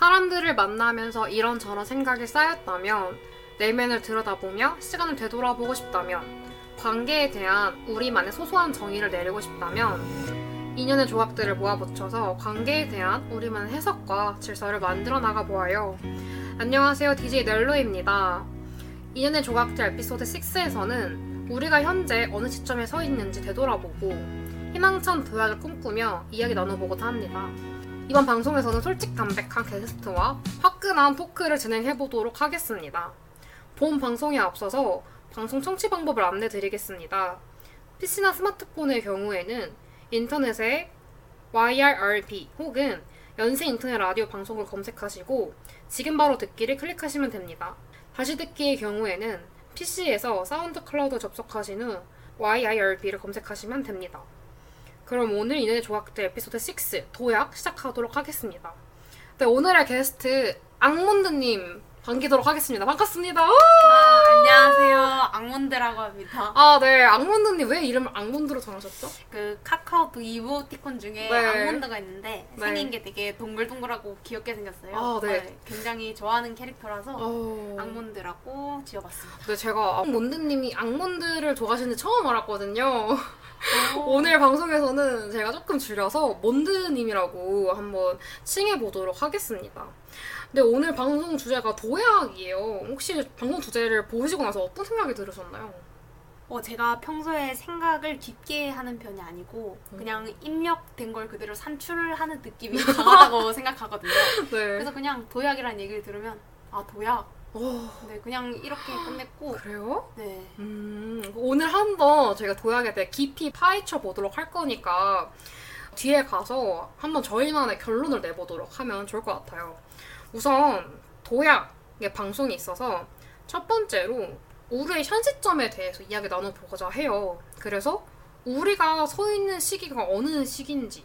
사람들을 만나면서 이런저런 생각이 쌓였다면 내면을 들여다보며 시간을 되돌아보고 싶다면 관계에 대한 우리만의 소소한 정의를 내리고 싶다면 인연의 조각들을 모아 붙여서 관계에 대한 우리만의 해석과 질서를 만들어 나가 보아요. 안녕하세요. DJ 넬로입니다. 인연의 조각들 에피소드 6에서는 우리가 현재 어느 시점에 서 있는지 되돌아보고 희망찬 도약을 꿈꾸며 이야기 나눠보고자 합니다. 이번 방송에서는 솔직 담백한 게스트와 화끈한 토크를 진행해보도록 하겠습니다. 본 방송에 앞서서 방송 청취 방법을 안내드리겠습니다. PC나 스마트폰의 경우에는 인터넷에 YIRB 혹은 연세 인터넷 라디오 방송을 검색하시고 지금 바로 듣기를 클릭하시면 됩니다. 다시 듣기의 경우에는 PC에서 사운드 클라우드 접속하신 후 YIRB를 검색하시면 됩니다. 그럼 오늘 인연의 조각들 에피소드 6 도약 시작하도록 하겠습니다. 네, 오늘의 게스트 악몬드님 반기도록 하겠습니다. 반갑습니다. 아, 안녕하세요. 악몬드라고 합니다. 아, 네. 악몬드님 왜 이름을 악몬드로 정하셨죠? 그 카카오톡 이모티콘 중에 네. 악몬드가 있는데 네. 생긴 게 되게 동글동글하고 귀엽게 생겼어요. 아, 네. 굉장히 좋아하는 캐릭터라서 어... 악몬드라고 지어봤습니다. 네, 제가 악몬드님이 악몬드를 좋아하시는지 처음 알았거든요. 오. 오늘 방송에서는 제가 조금 줄여서 몬드님이라고 한번 칭해보도록 하겠습니다. 근데 오늘 방송 주제가 도약이에요. 혹시 방송 주제를 보시고 나서 어떤 생각이 들으셨나요? 어, 제가 평소에 생각을 깊게 하는 편이 아니고 음. 그냥 입력된 걸 그대로 산출을 하는 느낌이 강하다고 생각하거든요. 네. 그래서 그냥 도약이라는 얘기를 들으면 아 도약. 오, 네, 그냥 이렇게 끝냈고 그래요? 네. 음, 오늘 한번 저희가 도약에 대해 깊이 파헤쳐 보도록 할 거니까 뒤에 가서 한번 저희만의 결론을 내보도록 하면 좋을 것 같아요. 우선 도약의 방송이 있어서 첫 번째로 우리의 현 시점에 대해서 이야기 나눠보고자 해요. 그래서 우리가 서 있는 시기가 어느 시기인지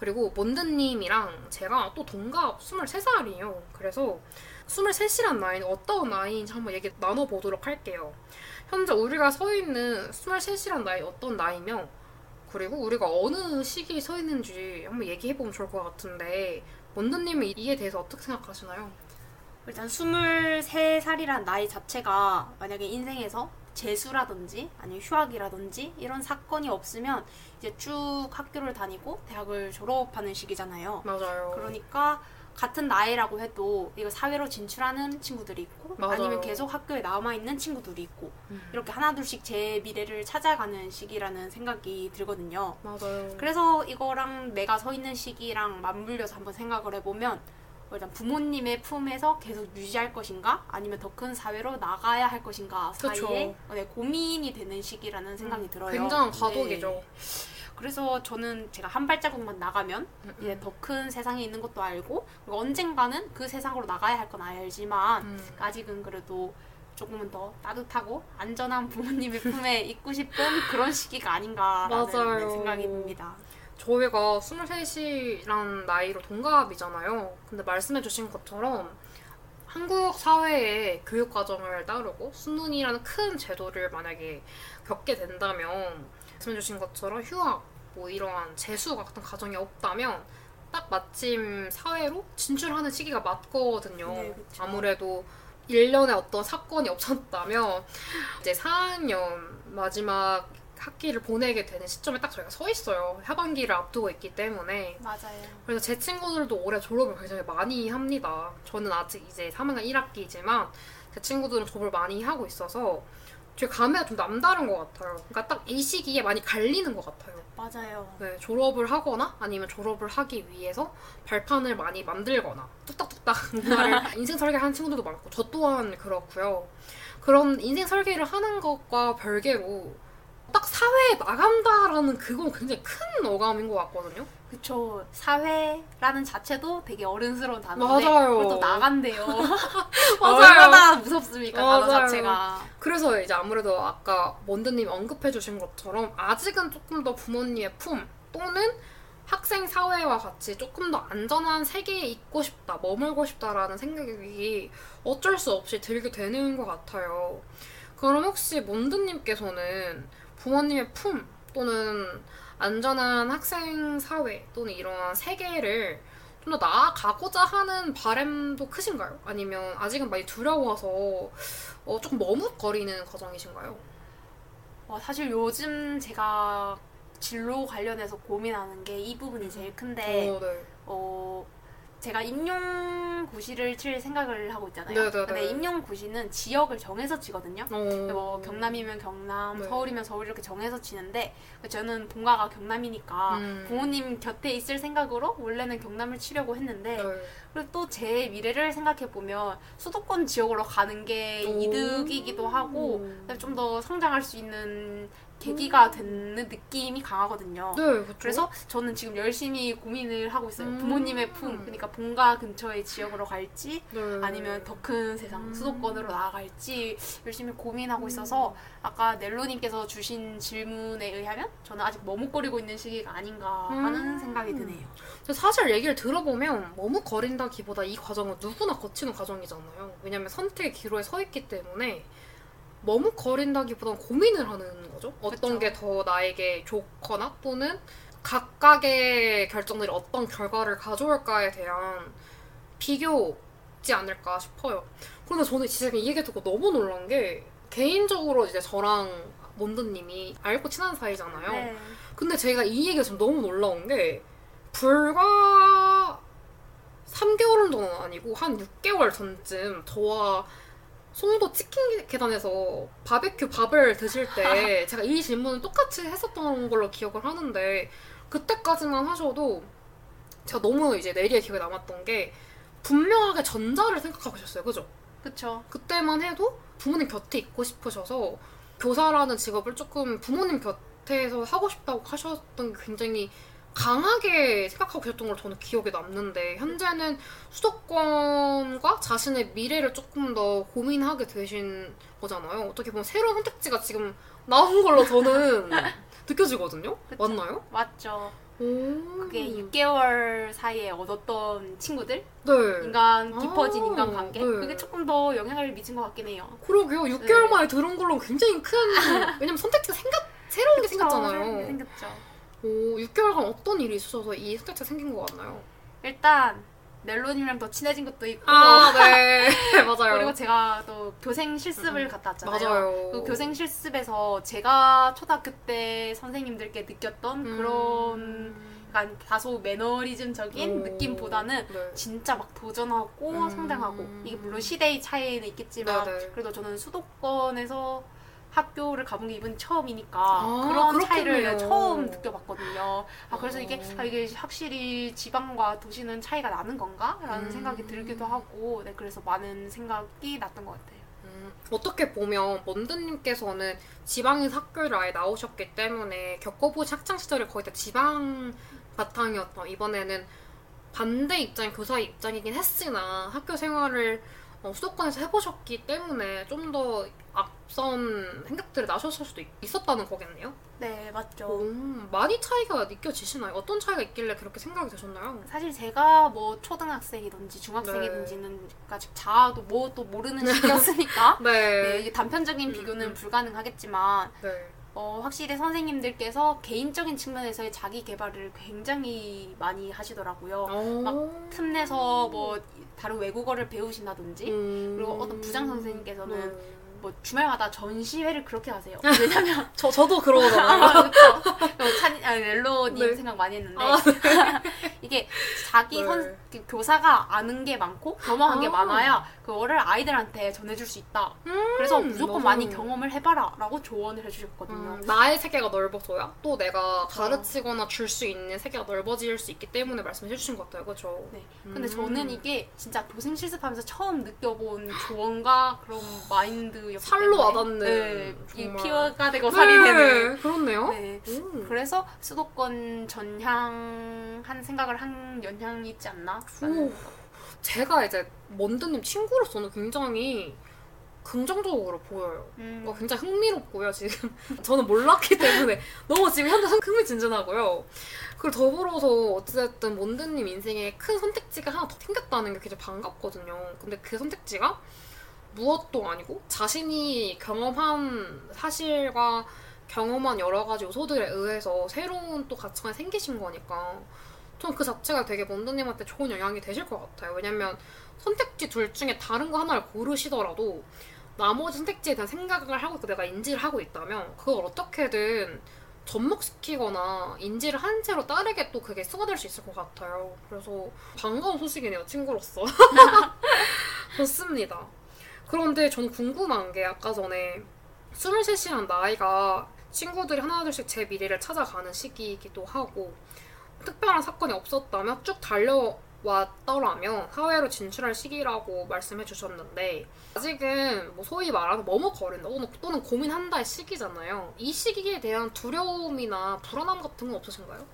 그리고 몬드님이랑 제가 또 동갑 23살이에요. 그래서 23이란 나이는 어떤 나이인지 한번 얘기 나눠보도록 할게요. 현재 우리가 서 있는 23이란 나이 어떤 나이며 그리고 우리가 어느 시기에 서 있는지 한번 얘기해보면 좋을 것 같은데 원드님은 이에 대해서 어떻게 생각하시나요? 일단 23살이란 나이 자체가 만약에 인생에서 재수라든지 아니면 휴학이라든지 이런 사건이 없으면 이제 쭉 학교를 다니고 대학을 졸업하는 시기잖아요. 맞아요. 그러니까 같은 나이라고 해도 이거 사회로 진출하는 친구들이 있고 맞아요. 아니면 계속 학교에 남아 있는 친구들이 있고 음, 이렇게 하나둘씩 제 미래를 찾아가는 시기라는 생각이 들거든요. 맞아요. 그래서 이거랑 내가 서 있는 시기랑 맞물려서 한번 생각을 해보면 뭐 일단 부모님의 품에서 계속 유지할 것인가 아니면 더 큰 사회로 나가야 할 것인가. 사이에 네, 고민이 되는 시기라는 생각이 들어요. 굉장한 네. 과도기죠. 그래서 저는 제가 한 발자국만 나가면 음, 이제 더 큰 세상에 있는 것도 알고 그리고 언젠가는 그 세상으로 나가야 할 건 알지만 음. 아직은 그래도 조금은 더 따뜻하고 안전한 부모님의 품에 있고 싶은 그런 시기가 아닌가라는. 네, 생각이 듭니다. 저희가 23이란 나이로 동갑이잖아요. 근데 말씀해주신 것처럼 한국 사회의 교육 과정을 따르고 수능이라는 큰 제도를 만약에 겪게 된다면 말씀해주신 것처럼 휴학, 뭐 이러한 재수 같은 과정이 없다면 딱 마침 사회로 진출하는 시기가 맞거든요. 네, 그쵸. 아무래도 1년에 어떤 사건이 없었다면 이제 4학년 마지막 학기를 보내게 되는 시점에 딱 저희가 서 있어요. 하반기를 앞두고 있기 때문에. 맞아요. 그래서 제 친구들도 올해 졸업을 굉장히 많이 합니다. 저는 아직 이제 3학년 1학기지만 제 친구들은 졸업을 많이 하고 있어서 제 감회가 좀 남다른 것 같아요. 그러니까 딱 이 시기에 많이 갈리는 것 같아요. 맞아요. 네, 졸업을 하거나 아니면 졸업을 하기 위해서 발판을 많이 만들거나 뚝딱뚝딱 뭔가를 인생 설계하는 친구들도 많고 저 또한 그렇고요. 그런 인생 설계를 하는 것과 별개로 딱 사회에 나간다라는 그건 굉장히 큰 어감인 것 같거든요. 그쵸. 사회라는 자체도 되게 어른스러운 단어인데 맞아요. 또 나간대요. 맞아요. 얼마나 무섭습니까 단어 맞아요. 자체가. 그래서 이제 아무래도 아까 먼드님이 언급해주신 것처럼 아직은 조금 더 부모님의 품 또는 학생 사회와 같이 조금 더 안전한 세계에 있고 싶다, 머물고 싶다라는 생각이 어쩔 수 없이 들게 되는 것 같아요. 그럼 혹시 몬드님께서는 부모님의 품 또는 안전한 학생 사회 또는 이러한 세계를 좀 더 나아가고자 하는 바램도 크신가요? 아니면 아직은 많이 두려워서 어, 조금 머뭇거리는 과정이신가요? 어, 사실 요즘 제가 진로 관련해서 고민하는 게 이 부분이 제일 큰데 어, 네. 어, 제가 임용고시를 칠 생각을 하고 있잖아요. 네네네. 근데 임용고시는 지역을 정해서 치거든요. 어, 뭐 경남이면 경남, 네. 서울이면 서울 이렇게 정해서 치는데 저는 본가가 경남이니까 음. 부모님 곁에 있을 생각으로 원래는 경남을 치려고 했는데 네. 그리고 또 제 미래를 생각해 보면 수도권 지역으로 가는 게 오. 이득이기도 하고 좀 더 성장할 수 있는 계기가 되는 느낌이 강하거든요. 네, 그쵸? 그래서 저는 지금 열심히 고민을 하고 있어요. 음. 부모님의 품, 그러니까 본가 근처의 지역으로 갈지 네. 아니면 더 큰 세상 음. 수도권으로 나아갈지 열심히 고민하고 있어서 아까 넬로님께서 주신 질문에 의하면 저는 아직 머뭇거리고 있는 시기가 아닌가 하는 음. 생각이 드네요. 사실 얘기를 들어보면 머뭇거린다기보다 이 과정은 누구나 거치는 과정이잖아요. 왜냐면 선택의 기로에 서 있기 때문에 머뭇거린다기보다는 고민을 하는 거죠. 어떤. 게 더 나에게 좋거나 또는 각각의 결정들이 어떤 결과를 가져올까에 대한 비교지 않을까 싶어요. 그런데 저는 진짜 이 얘기 듣고 너무 놀란 게 개인적으로 이제 저랑 몬드님이 알고 친한 사이잖아요. 네. 근데 제가 이 얘기가 좀 너무 놀라운 게 불과 3개월 정도는 아니고 한 6개월 전쯤 저와 송도 치킨 계단에서 바베큐 밥을 드실 때 제가 이 질문을 똑같이 했었던 걸로 기억을 하는데 그때까지만 하셔도 제가 너무 이제 내리의 기억에 남았던 게 분명하게 전자를 생각하고 계셨어요. 그죠? 그쵸. 그때만 해도 부모님 곁에 있고 싶으셔서 교사라는 직업을 조금 부모님 곁에서 하고 싶다고 하셨던 게 굉장히 강하게 생각하고 계셨던 걸 저는 기억에 남는데 현재는 수도권과 자신의 미래를 조금 더 고민하게 되신 거잖아요. 어떻게 보면 새로운 선택지가 지금 나온 걸로 저는 느껴지거든요. 그쵸. 맞나요? 맞죠. 오. 그게 6개월 사이에 얻었던 친구들, 네. 인간 깊어진 아, 인간 관계, 네. 그게 조금 더 영향을 미친 것 같긴 해요. 그러게요. 6개월 네. 만에 들은 걸로 굉장히 큰 왜냐면 선택지가 생각 새로운 게 생겼잖아요. 생겼죠. 오, 6개월간 어떤 일이 있으셔서 이 선택지가 생긴 것 같나요? 일단 넬로님이랑 더 친해진 것도 있고, 아, 네. 맞아요. 그리고 제가 또 교생 실습을 음, 갔다 왔잖아요. 맞아요. 그 교생 실습에서 제가 초등학교 때 선생님들께 느꼈던 음. 그런 약간 다소 매너리즘적인 오. 느낌보다는 네. 진짜 막 도전하고 음. 성장하고 이게 물론 시대의 차이는 있겠지만 네네. 그래도 저는 수도권에서 학교를 가본 게 이번 처음이니까 아, 그런 그렇겠네요. 차이를 처음 느껴봤거든요. 아 그래서 이게 어. 아, 이게 확실히 지방과 도시는 차이가 나는 건가라는 음. 생각이 들기도 하고 네 그래서 많은 생각이 났던 것 같아요. 음, 어떻게 보면 먼드님께서는 지방에서 학교를 아예 나오셨기 때문에 겪어보신 학창 시절이 거의 다 지방 바탕이었다. 이번에는 반대 입장, 교사 입장이긴 했으나 학교 생활을 어, 수도권에서 해보셨기 때문에 좀 더 앞선 생각들을 나셨을 수도 있, 있었다는 거겠네요. 네 맞죠. 오, 많이 차이가 느껴지시나요? 어떤 차이가 있길래 그렇게 생각이 드셨나요? 사실 제가 뭐 초등학생이든지 중학생이든지는 아직 자아도 뭐 또 모르는 시기였으니까 네, 네. 이게 단편적인 음, 비교는 음. 불가능하겠지만 네. 어, 확실히 선생님들께서 개인적인 측면에서의 자기 개발을 굉장히 많이 하시더라고요. 어. 틈내서 뭐 다른 외국어를 배우신다든지 음. 그리고 어떤 부장 선생님께서는 네. 뭐 주말마다 전시회를 그렇게 하세요. 왜냐면 저, 저도 그러거든요. 아, 그렇죠. 찬 아, 렐로님 네. 생각 많이 했는데 아, 이게 자기 네. 선그 교사가 아는 게 많고 경험한 게 아. 많아야 그거를 아이들한테 전해줄 수 있다. 그래서 무조건 맞아요. 많이 경험을 해봐라라고 조언을 해주셨거든요. 음, 나의 세계가 넓어져야 또 내가. 가르치거나 줄 수 있는 세계가 넓어질 수 있기 때문에 말씀해 주신 것 같아요. 그렇죠? 네. 근데 음. 저는 이게 진짜 도생 실습하면서 처음 느껴본 조언과 그런 마인드 였기 살로 와닿는 네, 이. 피어가 되고 살이 되는 그렇네요. 네. 음. 그래서 수도권 전향한 생각을 한 연향이 있지 않나? 오. 제가 이제 먼드님 친구로서는 굉장히 긍정적으로 보여요. 음, 뭔가 굉장히 흥미롭고요, 지금. 저는 몰랐기 때문에 너무 지금 현재 흥- 흥미진진하고요. 그리고 더불어서 어쨌든 몬드님 인생에 큰 선택지가 하나 더 생겼다는 게 굉장히 반갑거든요. 근데 그 선택지가 무엇도 아니고 자신이 경험한 사실과 경험한 여러 가지 요소들에 의해서 새로운 또 가치관이 생기신 거니까 전 그 자체가 되게 먼드님한테 좋은 영향이 되실 것 같아요. 왜냐면 선택지 둘 중에 다른 거 하나를 고르시더라도 나머지 선택지에 대한 생각을 하고 있고 내가 인지를 하고 있다면 그걸 어떻게든 접목시키거나 인지를 한 채로 다르게 또 그게 쏟아질 수 있을 것 같아요. 그래서 반가운 소식이네요, 친구로서. 좋습니다. 그런데 전 궁금한 게 아까 전에 23이란 나이가 친구들이 하나둘씩 제 미래를 찾아가는 시기이기도 하고 특별한 사건이 없었다면 쭉 달려왔더라면 사회로 진출할 시기라고 말씀해 주셨는데 아직은 뭐 소위 말하는 머뭇거린다 또는 고민한다의 시기잖아요. 이 시기에 대한 두려움이나 불안함 같은 건 없으신가요?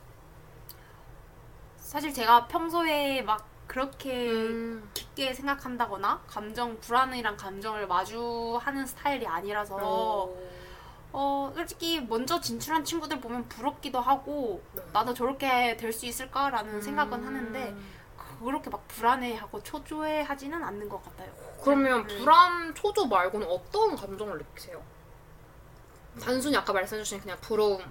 사실 제가 평소에 막 그렇게 음, 깊게 생각한다거나 감정 불안이랑 감정을 마주하는 스타일이 아니라서 어, 어 솔직히 먼저 진출한 친구들 보면 부럽기도 하고 네. 나도 저렇게 될 수 있을까라는 음. 생각은 하는데 그렇게 막 불안해하고 초조해하지는 않는 것 같아요. 그러면 네. 불안, 초조 말고는 어떤 감정을 느끼세요? 단순히 아까 말씀해주신 그냥 부러움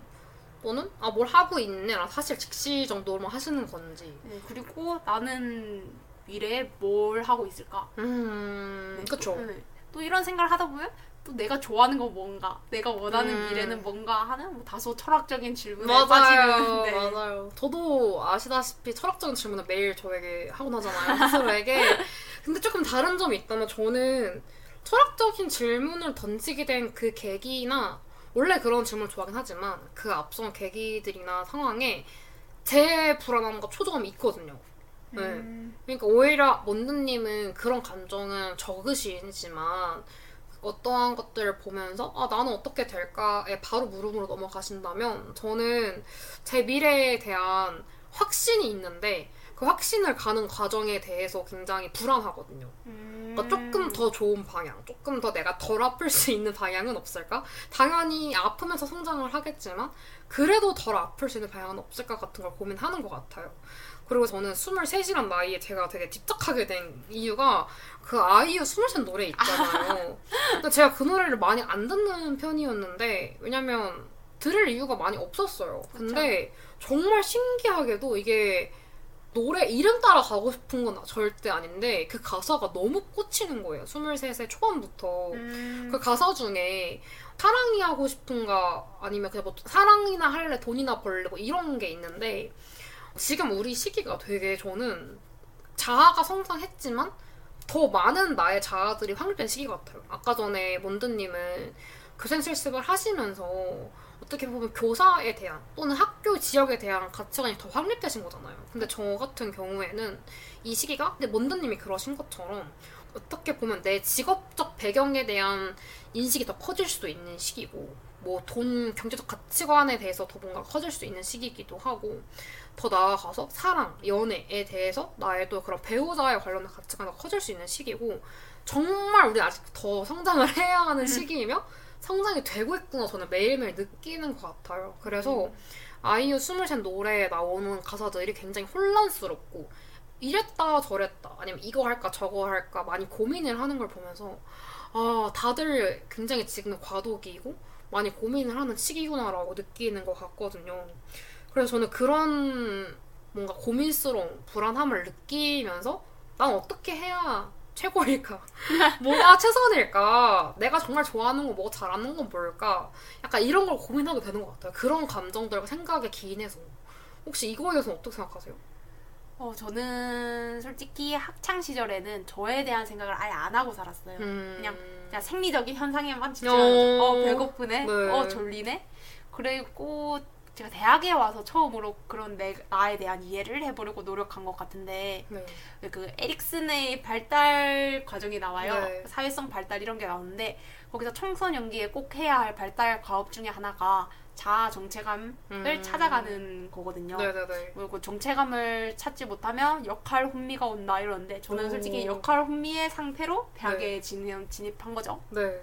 또는 아 뭘 하고 있네 라 사실 즉시 정도로만 하시는 건지 네, 그리고 나는 미래에 뭘 하고 있을까? 음 그쵸 네. 또 이런 생각을 하다 보면 또 내가 좋아하는 거 뭔가, 내가 원하는 음. 미래는 뭔가 하는 뭐 다소 철학적인 질문에 맞아요 빠지는 네. 맞아요 저도 아시다시피 철학적인 질문을 매일 저에게 하곤 하잖아요 스스로에게 근데 조금 다른 점이 있다면 저는 철학적인 질문을 던지게 된 그 계기나 원래 그런 질문을 좋아하긴 하지만 그 앞선 계기들이나 상황에 제 불안함과 초조함이 있거든요. 네. 음, 그러니까 오히려 먼드님은 그런 감정은 적으시지만 어떠한 것들을 보면서 아 나는 어떻게 될까에 바로 물음으로 넘어가신다면 저는 제 미래에 대한 확신이 있는데 그 확신을 가는 과정에 대해서 굉장히 불안하거든요. 음. 그러니까 조금 더 좋은 방향, 조금 더 내가 덜 아플 수 있는 방향은 없을까? 당연히 아프면서 성장을 하겠지만 그래도 덜 아플 수 있는 방향은 없을까 같은 걸 고민하는 것 같아요. 그리고 저는 23이란 나이에 제가 되게 집착하게 된 이유가 그 아이유 23 노래 있잖아요. 근데 제가 그 노래를 많이 안 듣는 편이었는데 왜냐면 들을 이유가 많이 없었어요. 근데 정말 신기하게도 이게 노래 이름 따라 가고 싶은 건 절대 아닌데 그 가사가 너무 꽂히는 거예요. 23세 초반부터. 음. 그 가사 중에 사랑이 하고 싶은가 아니면 그냥 뭐 사랑이나 할래 돈이나 벌래 뭐 이런 게 있는데 지금 우리 시기가 되게 저는 자아가 성장했지만 더 많은 나의 자아들이 확립된 시기 같아요. 아까 전에 몬드님은 교생 실습을 하시면서 어떻게 보면 교사에 대한 또는 학교 지역에 대한 가치관이 더 확립되신 거잖아요. 근데 저 같은 경우에는 이 시기가 근데 몬드님이 그러신 것처럼 어떻게 보면 내 직업적 배경에 대한 인식이 더 커질 수도 있는 시기고 뭐 돈 경제적 가치관에 대해서 더 뭔가 커질 수 있는 시기이기도 하고 더 나아가서 사랑, 연애에 대해서 나의 또 그런 배우자에 관련된 가치관이 더 커질 수 있는 시기고 정말 우리 아직 더 성장을 해야 하는 시기이며 성장이 되고 있구나 저는 매일매일 느끼는 것 같아요. 그래서 아이유 23 노래에 나오는 가사들이 굉장히 혼란스럽고 이랬다 저랬다 아니면 이거 할까 저거 할까 많이 고민을 하는 걸 보면서 아 다들 굉장히 지금 과도기이고 많이 고민을 하는 시기구나라고 느끼는 것 같거든요. 그래서 저는 그런 뭔가 고민스러운 불안함을 느끼면서 난 어떻게 해야 최고일까? 뭐가 최선일까? 내가 정말 좋아하는 거, 뭐가 잘하는 건 뭘까? 약간 이런 걸 고민하게 되는 것 같아요. 그런 감정들과 생각에 기인해서. 혹시 이거에 대해서는 어떻게 생각하세요? 어, 저는 솔직히 학창 시절에는 저에 대한 생각을 아예 안 하고 살았어요. 음... 그냥 그냥 생리적인 현상에만 집중하죠. 어. 어, 배고프네. 네. 어, 졸리네. 그리고 제가 대학에 와서 처음으로 그런 내, 나에 대한 이해를 해보려고 노력한 것 같은데 네. 그 에릭슨의 발달 과정이 나와요. 네. 사회성 발달 이런 게 나오는데 거기서 청소년기에 꼭 해야 할 발달 과업 중에 하나가 자아 정체감을 음. 찾아가는 거거든요. 네네네. 그리고 정체감을 찾지 못하면 역할 혼미가 온다 이러는데 저는 오. 솔직히 역할 혼미의 상태로 대학에 진입, 진입한 거죠. 네.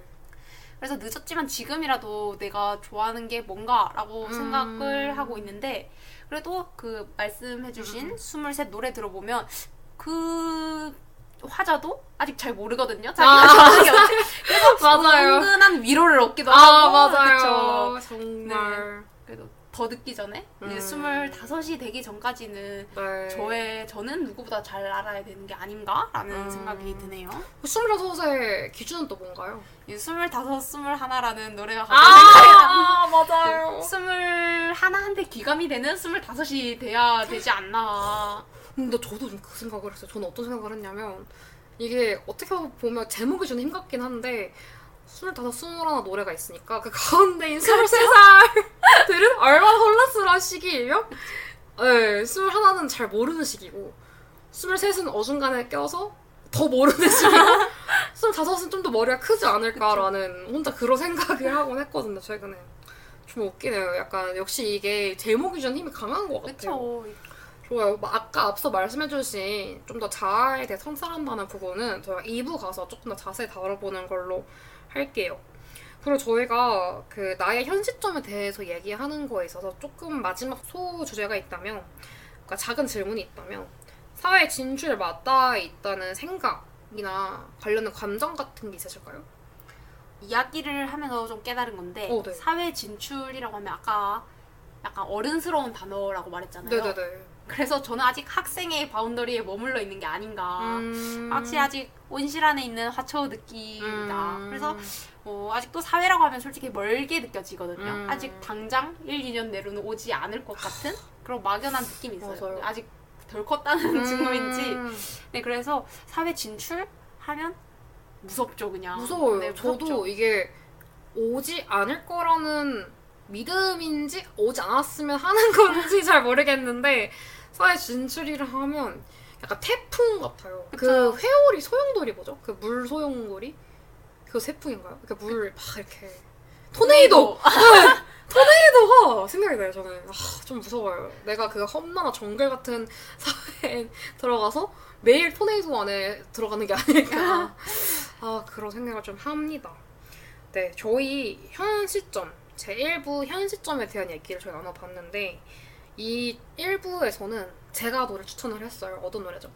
그래서 늦었지만 지금이라도 내가 좋아하는 게 뭔가라고 음. 생각을 하고 있는데 그래도 그 말씀해주신 음. 23 노래 들어보면 그 화자도 아직 잘 모르거든요. 아. 자기가 좋아하는 게 뭔지. 그래서 맞아요. 은근한 위로를 얻기도 아, 하고 맞아요. 그쵸. 정말. 그래도 더 늦기 전에 이제 음. 스물다섯이 되기 전까지는 네. 저의 저는 누구보다 잘 알아야 되는 게 아닌가라는 음. 생각이 드네요. 26의 기준은 또 뭔가요? 이 스물다섯, 스물하나라는 노래가 갑자기 생각이 나. 아, 맞아요. 스물하나한테 귀감이 되는 스물다섯이 돼야 되지 않나. 근데 저도 좀 그 생각을 했어요. 저는 어떤 생각을 했냐면 이게 어떻게 보면 제목이 좀 힘겹긴 한데 25, 21 노래가 있으니까 그 가운데인 23살들은 얼마나 혼란스러운 시기이며 네, 21는 잘 모르는 시기고 23은 어중간에 껴서 더 모르는 시기고 25은 좀 더 머리가 크지 않을까라는 혼자 그런 생각을 하곤 했거든요 최근에 좀 웃기네요 약간 역시 이게 제목이 좀 힘이 강한 것 같아요 그쵸. 좋아요. 뭐 아까 앞서 말씀해주신 좀 더 자아에 대해 성찰한다는 부분은 저희가 2부 가서 조금 더 자세히 다뤄보는 걸로 할게요. 그리고 저희가 그 나의 현 시점에 대해서 얘기하는 거에 있어서 조금 마지막 소 주제가 있다면, 그러니까 작은 질문이 있다면, 사회 진출에 맞닿아 있다는 생각이나 관련된 감정 같은 게 있으실까요? 이야기를 하면서 좀 깨달은 건데 어, 네. 사회 진출이라고 하면 아까 약간 어른스러운 단어라고 말했잖아요. 네네네. 그래서 저는 아직 학생의 바운더리에 머물러 있는 게 아닌가. 음... 확실히 아직 온실 안에 있는 화초 느낌이다. 음. 그래서 어, 아직도 사회라고 하면 솔직히 멀게 느껴지거든요. 음. 아직 당장 1, 2년 내로는 오지 않을 것 같은 그런 막연한 느낌이 있어요. 맞아요. 아직 덜 컸다는 음... 증거인지. 네, 그래서 사회 진출하면 무섭죠, 그냥. 무서워요. 네. 저도 이게 오지 않을 거라는 믿음인지 오지 않았으면 하는 건지 잘 모르겠는데 사회 진출이라 하면 약간 태풍 같아요. 그 그쵸. 회오리 소용돌이 뭐죠? 그 물 소용돌이? 그 태풍인가요? 그물막 이렇게 토네이도 토네이도가 생각이 나요. 저는 아, 좀 무서워요. 내가 그 험난한 정글 같은 사회에 들어가서 매일 토네이도 안에 들어가는 게 아닐까. 아 그런 생각을 좀 합니다. 네, 저희 현 시점 제 1부 현 시점에 대한 얘기를 저희 나눠봤는데 이 1부에서는 제가 노래 추천을 했어요. 어떤 노래죠?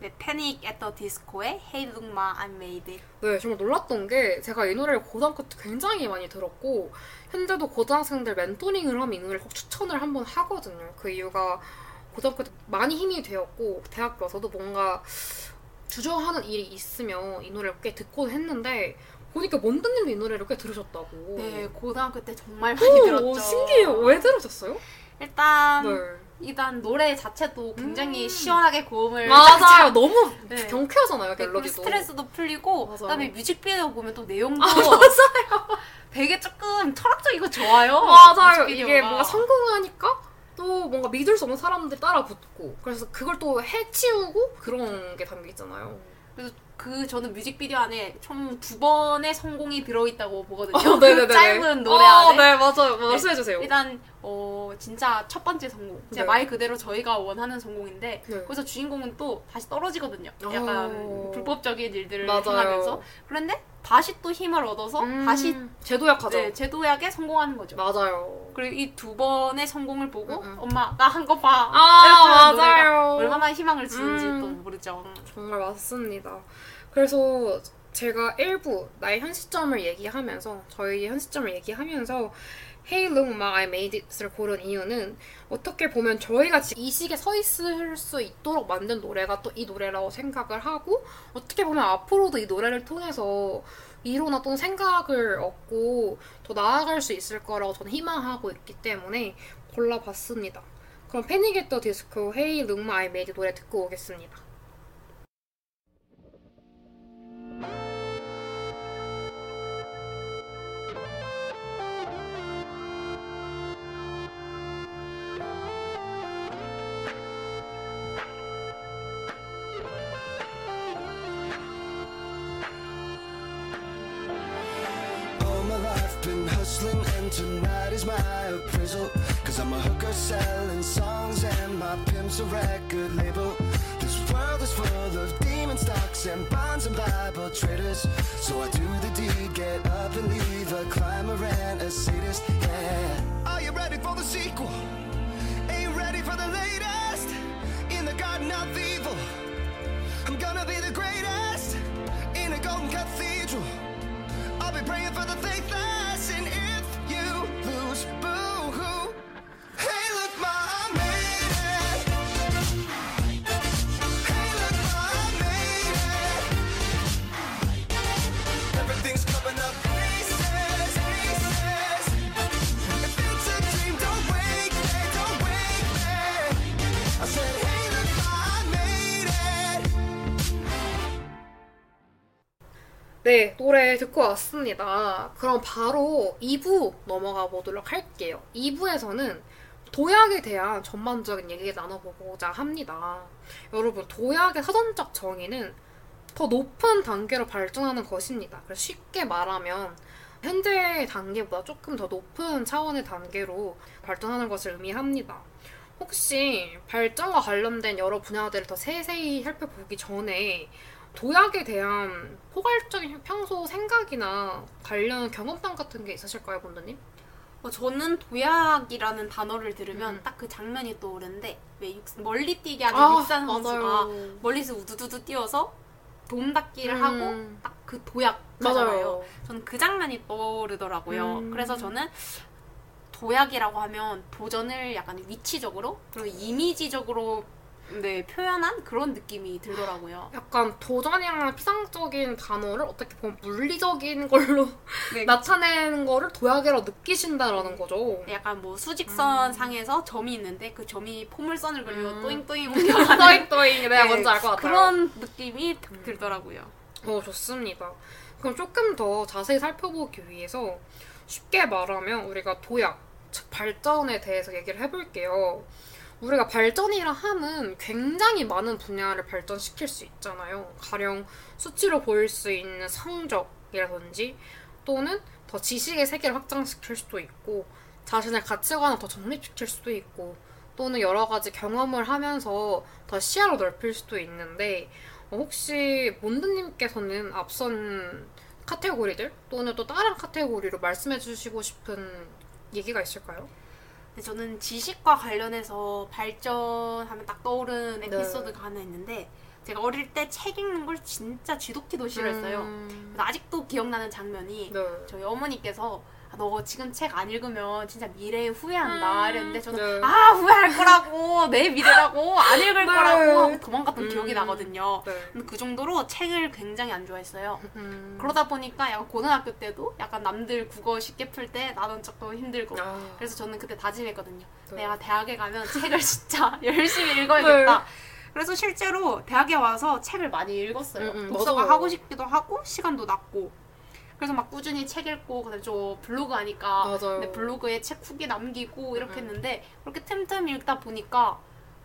네, 패닉 at the disco의 Hey Look Ma I Made It. 네, 정말 놀랐던 게 제가 이 노래를 고등학교 때 굉장히 많이 들었고 현재도 고등학생들 멘토링을 하면 이 노래를 꼭 추천을 한번 하거든요. 그 이유가 고등학교 때 많이 힘이 되었고 대학교 와서도 뭔가 주저하는 일이 있으면 이 노래를 꽤 듣곤 했는데 보니까 먼드님도 이 노래를 꽤 들으셨다고. 네, 고등학교 때 정말 많이 오, 들었죠. 신기해요. 왜 들으셨어요? 일단 네. 일단 노래 자체도 굉장히 음. 시원하게 고음을 맞아요. 너무 네. 경쾌하잖아요, 네, 멜로디도. 스트레스도 풀리고 맞아요. 그다음에 뮤직비디오 보면 또 내용도 아, 맞아요. 되게 조금 철학적이고 좋아요. 맞아요. 이게 뭔가 성공하니까 또 뭔가 믿을 수 없는 사람들이 따라 붙고 그래서 그걸 또 해치우고 그런 게 담겨 있잖아요. 그래서 그 저는 뮤직비디오 안에 총 두 번의 성공이 들어있다고 보거든요. 어. 그 짧은 노래 어, 안에. 네, 맞아요. 말씀해주세요. 일단 어 진짜 첫 번째 성공. 진짜 네. 말 그대로 저희가 원하는 성공인데 네. 거기서 주인공은 또 다시 떨어지거든요. 어. 약간 불법적인 일들을 맞아요. 행하면서 그런데 다시 또 힘을 얻어서 음, 다시 제도약하죠. 네, 제도약에 성공하는 거죠. 맞아요. 그리고 이 두 번의 성공을 보고 음, 음. 엄마 나 한 거 봐. 아, 맞아요. 얼마나 희망을 주는지 음. 또 모르죠. 정말 맞습니다. 그래서 제가 일부 나의 현 시점을 얘기하면서 저희의 현 시점을 얘기하면서 Hey Look Ma I Made It을 고른 이유는 어떻게 보면 저희가 지금 이 시기에 서 있을 수 있도록 만든 노래가 또 이 노래라고 생각을 하고 어떻게 보면 앞으로도 이 노래를 통해서 이로나 또는 생각을 얻고 더 나아갈 수 있을 거라고 저는 희망하고 있기 때문에 골라봤습니다. 그럼 패닉 앳더 디스코 Hey Look It 노래 듣고 오겠습니다. Tonight is my appraisal. Cause I'm a hooker selling songs and my pimp's a record label. This world is full of demon stocks and bonds and Bible traders. So I do the deed, get up and leave a climber and a sadist, yeah. Are you ready for the sequel? Ain't ready for the latest? In the garden of evil I'm gonna be the greatest. In a golden cathedral I'll be praying for the faithless, and boo 네, 노래 듣고 왔습니다. 그럼 바로 2부 넘어가 보도록 할게요. 2부에서는 도약에 대한 전반적인 얘기 나눠보고자 합니다. 여러분, 도약의 사전적 정의는 더 높은 단계로 발전하는 것입니다. 그래서 쉽게 말하면 현재 단계보다 조금 더 높은 차원의 단계로 발전하는 것을 의미합니다. 혹시 발전과 관련된 여러 분야들을 더 세세히 살펴보기 전에 도약에 대한 포괄적인 평소 생각이나 관련 경험담 같은 게 있으실까요, 본드님? 어, 저는 도약이라는 단어를 들으면 음. 딱그 장면이 떠오르는데 왜 육, 멀리 뛰게 하는 아, 육상 선수가. 멀리서 우두두두 뛰어서 돔 닫기를 음. 하고 딱 그 도약. 맞아요. 저는 그 장면이 떠오르더라고요. 음. 그래서 저는 도약이라고 하면 도전을 약간 위치적으로 그리고 이미지적으로 네, 표현한 그런 느낌이 들더라고요. 약간 도전이랑 피상적인 단어를 어떻게 보면 물리적인 걸로 네, 나타내는 거를 도약이라고 느끼신다라는 거죠. 약간 뭐 수직선 상에서 점이 있는데 그 점이 포물선을 그리고 음. 또잉또잉 옮겨가는 또잉또잉 내가 네, 뭔지 알것 같아요. 그런 느낌이 딱 들더라고요. 어, 좋습니다. 그럼 조금 더 자세히 살펴보기 위해서 쉽게 말하면 우리가 도약, 즉 발전에 대해서 얘기를 해볼게요. 우리가 발전이라 함은 굉장히 많은 분야를 발전시킬 수 있잖아요. 가령 수치로 보일 수 있는 성적이라든지 또는 더 지식의 세계를 확장시킬 수도 있고 자신의 가치관을 더 정립시킬 수도 있고 또는 여러 가지 경험을 하면서 더 시야를 넓힐 수도 있는데 어, 혹시 몬드님께서는 앞선 카테고리들 또는 또 다른 카테고리로 말씀해 주시고 싶은 얘기가 있을까요? 근데 저는 지식과 관련해서 발전하면 딱 떠오르는 네. 에피소드가 하나 있는데 제가 어릴 때 책 읽는 걸 진짜 쥐도키도 싫어했어요. 음, 아직도 기억나는 장면이 네. 저희 어머니께서 아, 너 지금 책 안 읽으면 진짜 미래에 후회한다 음, 이랬는데 저는 네. 아 후회할 거라고 내 미래라고 안 읽을 네. 거라고 하고 도망갔던 음. 기억이 나거든요. 네. 그 정도로 책을 굉장히 안 좋아했어요. 음. 그러다 보니까 약간 고등학교 때도 약간 남들 국어 쉽게 풀 때 나는 조금 힘들고 아, 그래서 저는 그때 다짐했거든요. 네. 내가 대학에 가면 책을 진짜 열심히 읽어야겠다. 그래서 실제로 대학에 와서 책을 많이 읽었어요. 음, 음, 독서가 맞아요. 하고 싶기도 하고 시간도 났고. 그래서 막 꾸준히 책 읽고 그다음에 저 블로그 하니까 맞아요. 네, 블로그에 책 후기 남기고 이렇게 음. 했는데 그렇게 틈틈이 읽다 보니까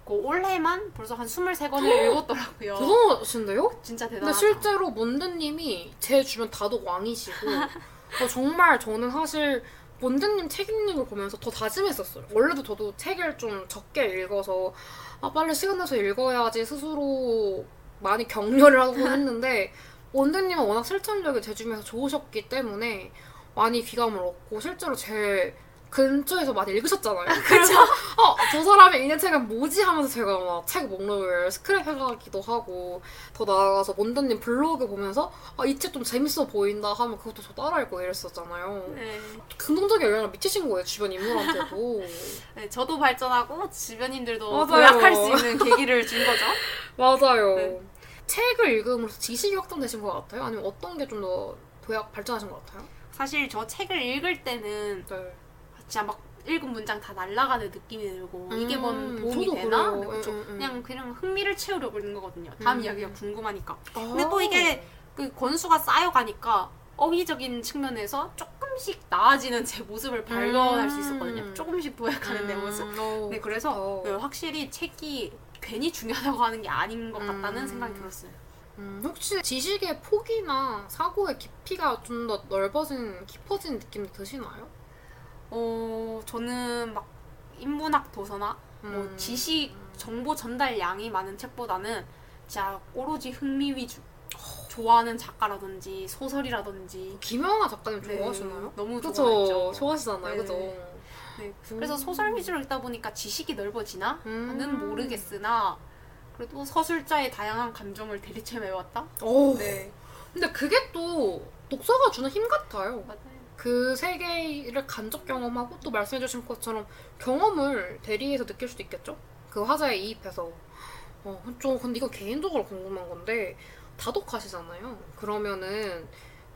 그 올해만 벌써 한 23권을 읽었더라고요. 대단하신데요? 진짜 근데 대단하다. 실제로 몬드님이 제 주변 다독 왕이시고 어, 정말 저는 사실 몬드님 책 읽는 걸 보면서 더 다짐했었어요. 원래도 저도 책을 좀 적게 읽어서 아 빨리 시간 내서 읽어야지 스스로 많이 격려를 하고 했는데 몬드님은 워낙 실천력이 제 주변에서 좋으셨기 때문에 많이 귀감을 얻고 실제로 제 근처에서 많이 읽으셨잖아요. 그래서 어, 저 사람이 읽는 책은 뭐지 하면서 제가 막 책 목록을 스크랩해가기도 하고 더 나아가서 몬드님 블로그 보면서 아, 이 책 좀 재밌어 보인다 하면 그것도 저 따라 읽고 이랬었잖아요. 네. 긍정적인 영향을 미치신 거예요 주변 인물한테도. 네, 저도 발전하고 주변인들도 맞아요. 도약할 수 있는 계기를 준 거죠. 맞아요. 네. 책을 읽음으로써 지식이 확장되신 것 같아요? 아니면 어떤 게 좀 더 도약 발전하신 것 같아요? 사실 저 책을 읽을 때는 네. 진짜 막 읽은 문장 다 날아가는 느낌이 들고 이게 뭔 음, 도움이 되나? 네, 그쵸. 음, 음, 음. 그냥 그냥 흥미를 채우려고 읽는 거거든요. 다음 음. 이야기가 궁금하니까. 근데 근데 또 이게 그 권수가 쌓여가니까 어휘적인 측면에서 조금씩 나아지는 제 모습을 발견할 수 있었거든요. 음. 조금씩 도약하는 내 모습. 네, 그래서 어. 네, 확실히 책이 괜히 중요하다고 하는 게 아닌 것 같다는 음. 생각이 들었어요. 음, 혹시 지식의 폭이나 사고의 깊이가 좀 더 넓어진, 깊어진 느낌 드시나요? 어, 저는 막 인문학 도서나 뭐 음. 지식 정보 전달 양이 많은 책보다는 진짜 오로지 흥미 위주. 좋아하는 작가라든지 소설이라든지 김영하 작가님 네, 좋아하시나요? 너무 그쵸. 좋아했죠. 좋아하시잖아요. 네. 그죠? 네, 그래서 소설 위주로 읽다 보니까 지식이 넓어지나? 음. 는 모르겠으나 그래도 서술자의 다양한 감정을 대리체해왔다? 오. 네, 근데 그게 또 독서가 주는 힘 같아요. 맞아요. 그 세계를 간접 경험하고 또 말씀해주신 것처럼 경험을 대리해서 느낄 수도 있겠죠? 그 화자에 이입해서. 어, 좀, 근데 이거 개인적으로 궁금한 건데, 다독하시잖아요. 그러면은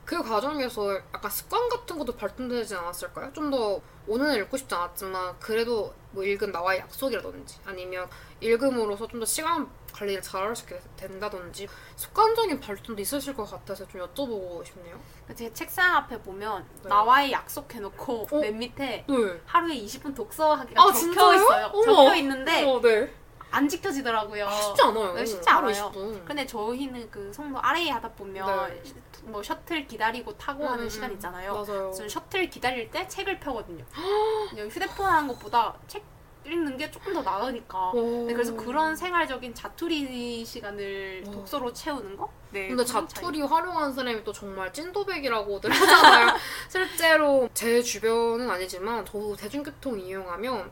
그 과정에서 약간 습관 같은 것도 발전되지 않았을까요? 좀 더 오늘은 읽고 싶지 않았지만 그래도 뭐 읽은 나와의 약속이라든지 아니면 읽음으로써 좀 더 시간 관리를 잘할 수 있게 된다든지 습관적인 발전도 있으실 것 같아서 좀 여쭤보고 싶네요. 제 책상 앞에 보면 네. 나와의 약속해놓고 어? 맨 밑에 네. 하루에 20분 독서하기가 아, 적혀 진짜요? 있어요. 어머. 적혀 있는데 어, 네. 안 지켜지더라고요. 아, 쉽지 않아요. 네, 쉽지 않아요. 20분. 근데 저희는 그 성도 아래에 하다 보면 네. 뭐 셔틀 기다리고 타고 음, 하는 음, 시간 음. 있잖아요. 맞아요. 저는 셔틀 기다릴 때 책을 펴거든요. 그냥 휴대폰 하는 것보다 책 읽는 게 조금 더 나으니까. 네, 그래서 그런 생활적인 자투리 시간을 와. 독서로 채우는 거? 네. 근데. 자투리 활용하는 사람이 또 정말 찐도백이라고들 하잖아요. 실제로 제 주변은 아니지만 저도 대중교통 이용하면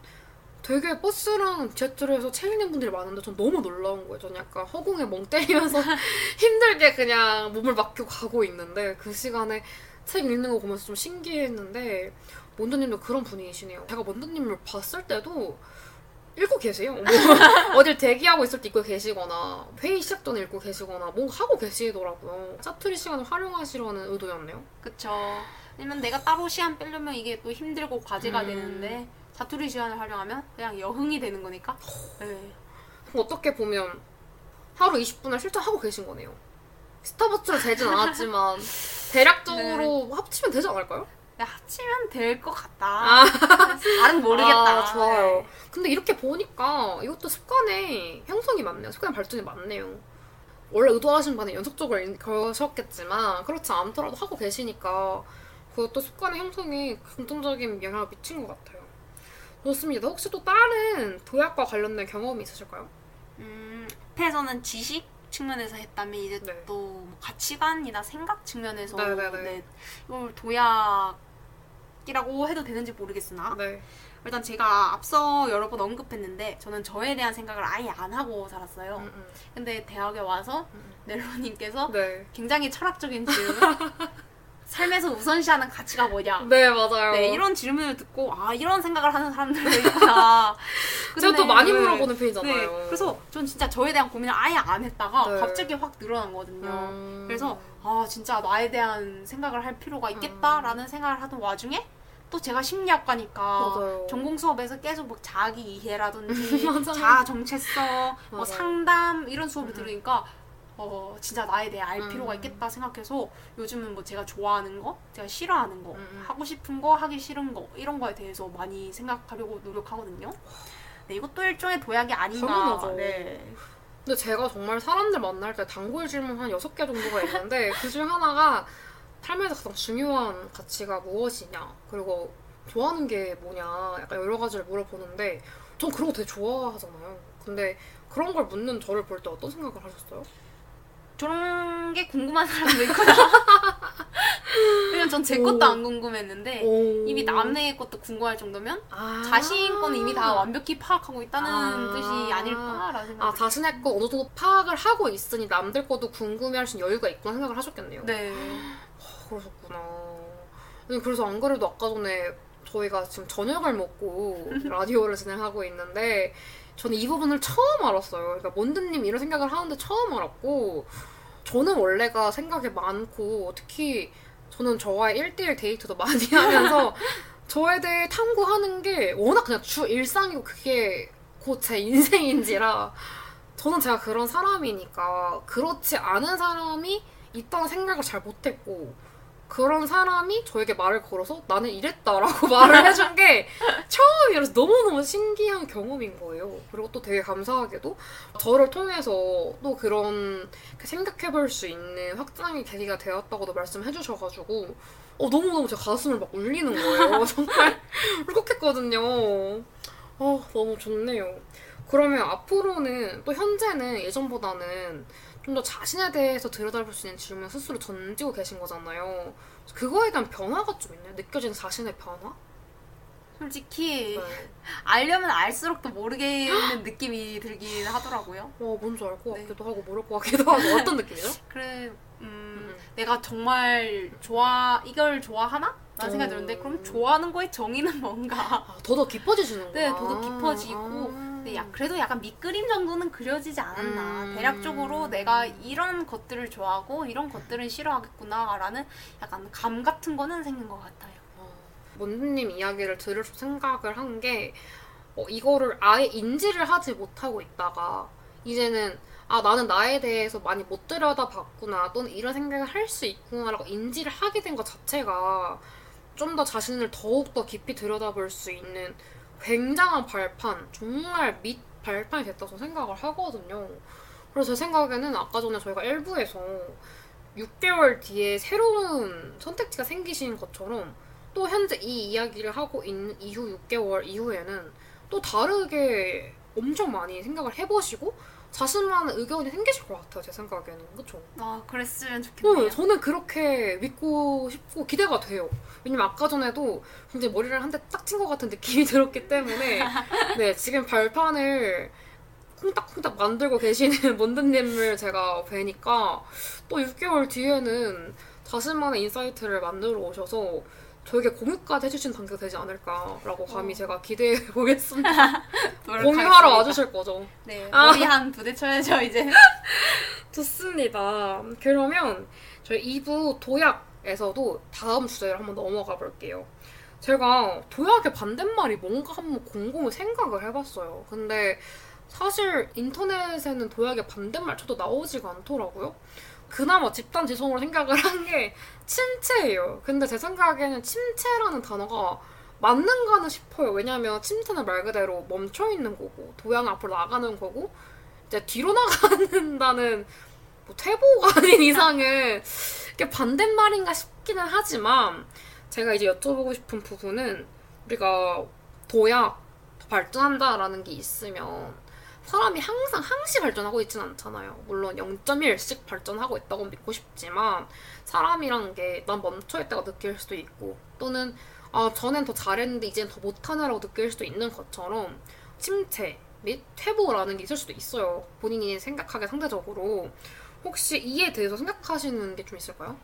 되게 버스랑 지하철에서 책 읽는 분들이 많은데 전 너무 놀라운 거예요. 전 약간 허공에 멍 때리면서 힘들게 그냥 몸을 맡기고 가고 있는데 그 시간에 책 읽는 거 보면서 좀 신기했는데 원두님도 그런 분이시네요. 제가 원두님을 봤을 때도 읽고 계세요. 뭐 어딜 대기하고 있을 때 읽고 계시거나 회의 시작 전에 읽고 계시거나 뭔가 하고 계시더라고요. 짜투리 시간을 활용하시려는 의도였네요. 그쵸. 왜냐면 내가 따로 시간 빼려면 이게 또 힘들고 과제가 음. 되는데 자투리 시간을 활용하면 그냥 여흥이 되는 거니까. 네. 어떻게 보면 하루 20분을 실천하고 계신 거네요. 스타벅스로 되진 않았지만 대략적으로 합치면 되지 않을까요? 근데 합치면 될 것 같다. 아. 나는 모르겠다. 아, 좋아요. 네. 근데 이렇게 보니까 이것도 습관의 형성이 맞네요. 습관 발전이 맞네요. 원래 의도하신 바는 연속적으로 인- 그러셨겠지만 그렇지 않더라도 하고 계시니까 그것도 습관의 형성에 긍정적인 영향을 미친 것 같아요. 좋습니다. 혹시 또 다른 도약과 관련된 경험이 있으실까요? 음, 앞에서는 지식 측면에서 했다면 이제 네. 또뭐 가치관이나 생각 측면에서 네, 네, 네. 네, 이걸 도약이라고 해도 되는지 모르겠으나 네. 일단 제가 앞서 여러 번 언급했는데 저는 저에 대한 생각을 아예 안 하고 살았어요. 음, 음. 근데 대학에 와서 음. 넬로님께서 네. 굉장히 철학적인 질문 삶에서 우선시하는 가치가 뭐냐 네, 맞아요. 네, 이런 질문을 듣고 아 이런 생각을 하는 사람들도 있구나. 제가 또 많이 네. 물어보는 편이잖아요. 네, 그래서 전 진짜 저에 대한 고민을 아예 안 했다가 네. 갑자기 확 늘어난 거거든요. 음. 그래서 아 진짜 나에 대한 생각을 할 필요가 있겠다라는 생각을 하던 와중에 또 제가 심리학과니까 맞아요. 전공 수업에서 계속 뭐 자기 이해라든지. 자아 정체성, 뭐. 상담 이런 수업을 음. 들으니까 어 진짜 나에 대해 알 음. 필요가 있겠다 생각해서 요즘은 뭐 제가 좋아하는 거, 제가 싫어하는 거, 음. 하고 싶은 거, 하기 싫은 거 이런 거에 대해서 많이 생각하려고 노력하거든요. 네, 이것도 일종의 도약이 아닌가. 당연하죠. 네. 근데 제가 정말 사람들 만날 때 단골 질문 한 6개 정도가 있는데 그 중 하나가 삶에서 가장 중요한 가치가 무엇이냐 그리고 좋아하는 게 뭐냐 약간 여러 가지를 물어보는데 전 그런 거 되게 좋아하잖아요. 근데 그런 걸 묻는 저를 볼 때 어떤 생각을 하셨어요? 저런 게 궁금한 사람도 있구나. 왜냐면 전제 것도 오. 안 궁금했는데 오. 이미 남의 것도 궁금할 정도면 아. 자신 거는 이미 다 완벽히 파악하고 있다는 아. 뜻이 아닐까라는 생각. 아 자신의 거 어느 정도 파악을 하고 있으니 남들 것도 궁금해할 수 있는 여유가 있구나 생각을 하셨겠네요. 네. 그러셨구나. 아니, 그래서 안 그래도 아까 전에 저희가 지금 저녁을 먹고 라디오를 진행하고 있는데 저는 이 부분을 처음 알았어요. 그러니까 몬드님 이런 생각을 하는데 처음 알았고 저는 원래가 생각이 많고 특히 저는 저와의 1대1 데이트도 많이 하면서 저에 대해 탐구하는 게 워낙 그냥 주 일상이고 그게 곧 제 인생인지라 저는 제가 그런 사람이니까 그렇지 않은 사람이 있다는 생각을 잘 못했고 그런 사람이 저에게 말을 걸어서 나는 이랬다라고 말을 해준 게 처음이라서 너무너무 신기한 경험인 거예요. 그리고 또 되게 감사하게도 저를 통해서 또 그런 생각해 볼 수 있는 확장의 계기가 되었다고도 말씀해 주셔가지고 어, 너무너무 제 가슴을 막 울리는 거예요. 정말 울컥했거든요. 어, 너무 좋네요. 그러면 앞으로는 또 현재는 예전보다는 좀 더 자신에 대해서 들여다볼 수 있는 질문을 스스로 던지고 계신 거잖아요. 그거에 대한 변화가 좀 있나요? 느껴지는 자신의 변화? 솔직히 네. 알려면 알수록 더 모르겠는 느낌이 들긴 하더라고요. 어, 뭔지 알것 네. 같기도 하고 모를 것 같기도 하고 어떤 느낌이죠? 그래, 음, 음. 내가 정말 좋아 이걸 좋아하나? 라는 생각이 어. 드는데 그럼 좋아하는 거의 정의는 뭔가? 아, 더더 깊어지시는구나. 네, 더더 깊어지고 아. 근데 야, 그래도 약간 밑그림 정도는 그려지지 않았나. 음. 대략적으로 내가 이런 것들을 좋아하고 이런 것들은 싫어하겠구나라는 약간 감 같은 거는 생긴 것 같아요. 몬드님 이야기를 들을 생각을 한 게 어, 이거를 아예 인지를 하지 못하고 있다가 이제는 아 나는 나에 대해서 많이 못 들여다봤구나 또는 이런 생각을 할 수 있구나라고 인지를 하게 된 것 자체가 좀 더 자신을 더욱 더 깊이 들여다볼 수 있는 굉장한 발판 정말 밑 발판이 됐다고 생각을 하거든요. 그래서 제 생각에는 아까 전에 저희가 1부에서 6개월 뒤에 새로운 선택지가 생기신 것처럼 또 현재 이 이야기를 하고 있는 이후 6개월 이후에는 또 다르게 엄청 많이 생각을 해보시고 자신만의 의견이 생기실 것 같아요 제 생각에는 그쵸? 아 그랬으면 좋겠네요. 어, 저는 그렇게 믿고 싶고 기대가 돼요. 왜냐면 아까 전에도 굉장히 머리를 한 대 딱 친 것 같은 느낌이 들었기 때문에 네 지금 발판을 콩닥콩닥 만들고 계시는 몬드님을 제가 뵈니까 또 6개월 뒤에는 자신만의 insight를 만들어 오셔서 저에게 공유까지 해주신 단계가 되지 않을까라고 감히 어. 제가 기대해 보겠습니다. 공유하러. 와주실 거죠? 네 아. 머리 한 부대 쳐야죠 이제. 좋습니다. 그러면 저희 2부 도약 에서도 다음 주제를 한번 넘어가 볼게요. 제가 도약의 반대말이 뭔가 한번 곰곰이 생각을 해봤어요. 근데 사실 인터넷에는 도약의 반대말 쳐도 나오지가 않더라고요. 그나마 집단 지성으로 생각을 한 게 침체예요. 근데 제 생각에는 침체라는 단어가 맞는가는 싶어요. 왜냐면 침체는 말 그대로 멈춰 있는 거고 도약은 앞으로 나가는 거고 이제 뒤로 나간다는 뭐 퇴보가 아닌 이상은 이게 반대말인가 싶기는 하지만 제가 이제 여쭤보고 싶은 부분은 우리가 도약 더 발전한다라는 게 있으면 사람이 항상 항시 발전하고 있진 않잖아요. 물론 0.1씩 발전하고 있다고 믿고 싶지만 사람이란 게 난 멈춰있다가 느낄 수도 있고 또는 아 전엔 더 잘했는데 이젠 더 못하네라고 느낄 수도 있는 것처럼 침체 및 퇴보라는 게 있을 수도 있어요. 본인이 생각하기에 상대적으로 혹시 이에 대해서 생각하시는 게 좀 있을까요?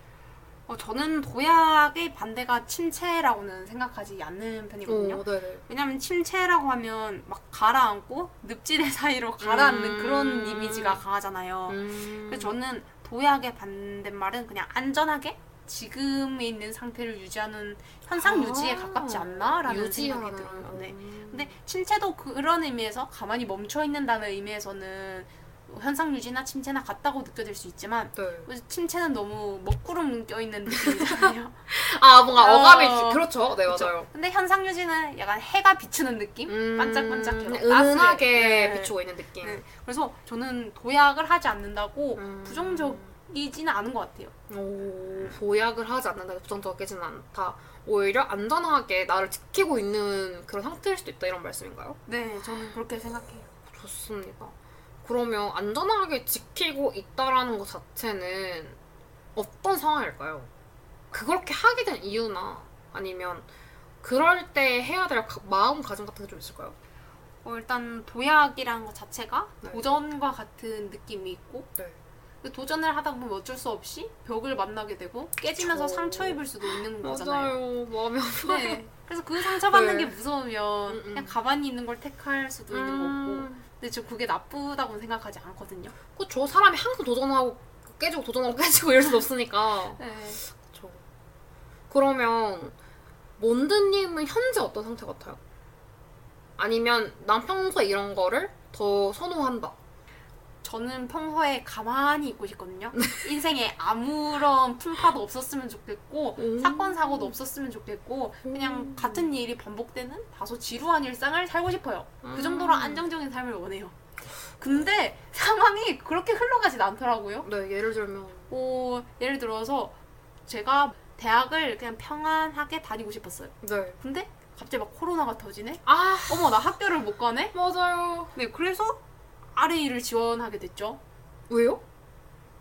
어, 저는 도약의 반대가 침체라고는 생각하지 않는 편이거든요. 어, 네네. 왜냐면 침체라고 하면 막 가라앉고 늪지대 사이로 가라앉는 음. 그런 이미지가 강하잖아요. 음. 그래서 저는 도약의 반대말은 그냥 안전하게 지금에 있는 상태를 유지하는 현상 아, 유지에 가깝지 않나라는 유지하는. 생각이 들어요. 네. 음. 근데 침체도 그런 의미에서 가만히 멈춰 있는다는 의미에서는 현상 유지나 침체나 같다고 느껴질 수 있지만 네. 침체는 너무 먹구름 껴있는 느낌이잖아요. 아 뭔가 어. 어감이 그렇죠. 네? 맞아요. 근데 현상 유지는 약간 해가 비추는 느낌? 음, 반짝반짝해요. 그냥 은은하게. 네. 비추고 있는 느낌. 네. 그래서 저는 도약을 하지 않는다고 음. 부정적이지는 않은 것 같아요. 오, 보약을 하지 않는다, 부정적이지는 않다. 오히려 안전하게 나를 지키고 있는 그런 상태일 수도 있다 이런 말씀인가요? 네, 저는 그렇게 생각해요. 좋습니다. 그러면 안전하게 지키고 있다라는 것 자체는 어떤 상황일까요? 그렇게 하게 된 이유나 아니면 그럴 때 해야 될 가- 마음가짐 같은 게 좀 있을까요? 어, 일단 도약이라는 것 자체가 네. 도전과 같은 느낌이 있고 네. 그 도전을 하다 보면 어쩔 수 없이 벽을 만나게 되고 깨지면서 그쵸. 상처 입을 수도 있는 거잖아요. 맞아요. 마음이 아파요. 네. 그래서 그 상처 받는 네. 게 무서우면 음, 음. 그냥 가만히 있는 걸 택할 수도 있는 거고 음, 근데 저 그게 나쁘다고 생각하지 않거든요. 그쵸. 사람이 항상 도전하고 깨지고 도전하고 깨지고 이럴 수는 없으니까. 네. 그쵸. 그러면 몬드님은 현재 어떤 상태 같아요? 아니면 난 평소에 이런 거를 더 선호한다. 저는 평소에 가만히 있고 싶거든요. 네. 인생에 아무런 풍파도 없었으면 좋겠고 음. 사건 사고도 없었으면 좋겠고 그냥 음. 같은 일이 반복되는 다소 지루한 일상을 살고 싶어요. 음. 그 정도로 안정적인 삶을 원해요. 근데 상황이 그렇게 흘러가진 않더라고요. 네, 예를 들면 어, 예를 들어서 제가 대학을 그냥 평안하게 다니고 싶었어요. 네. 근데 갑자기 막 코로나가 터지네? 아 어머 나 학교를 못 가네? 맞아요. 네 그래서 RA를 지원하게 됐죠. 왜요?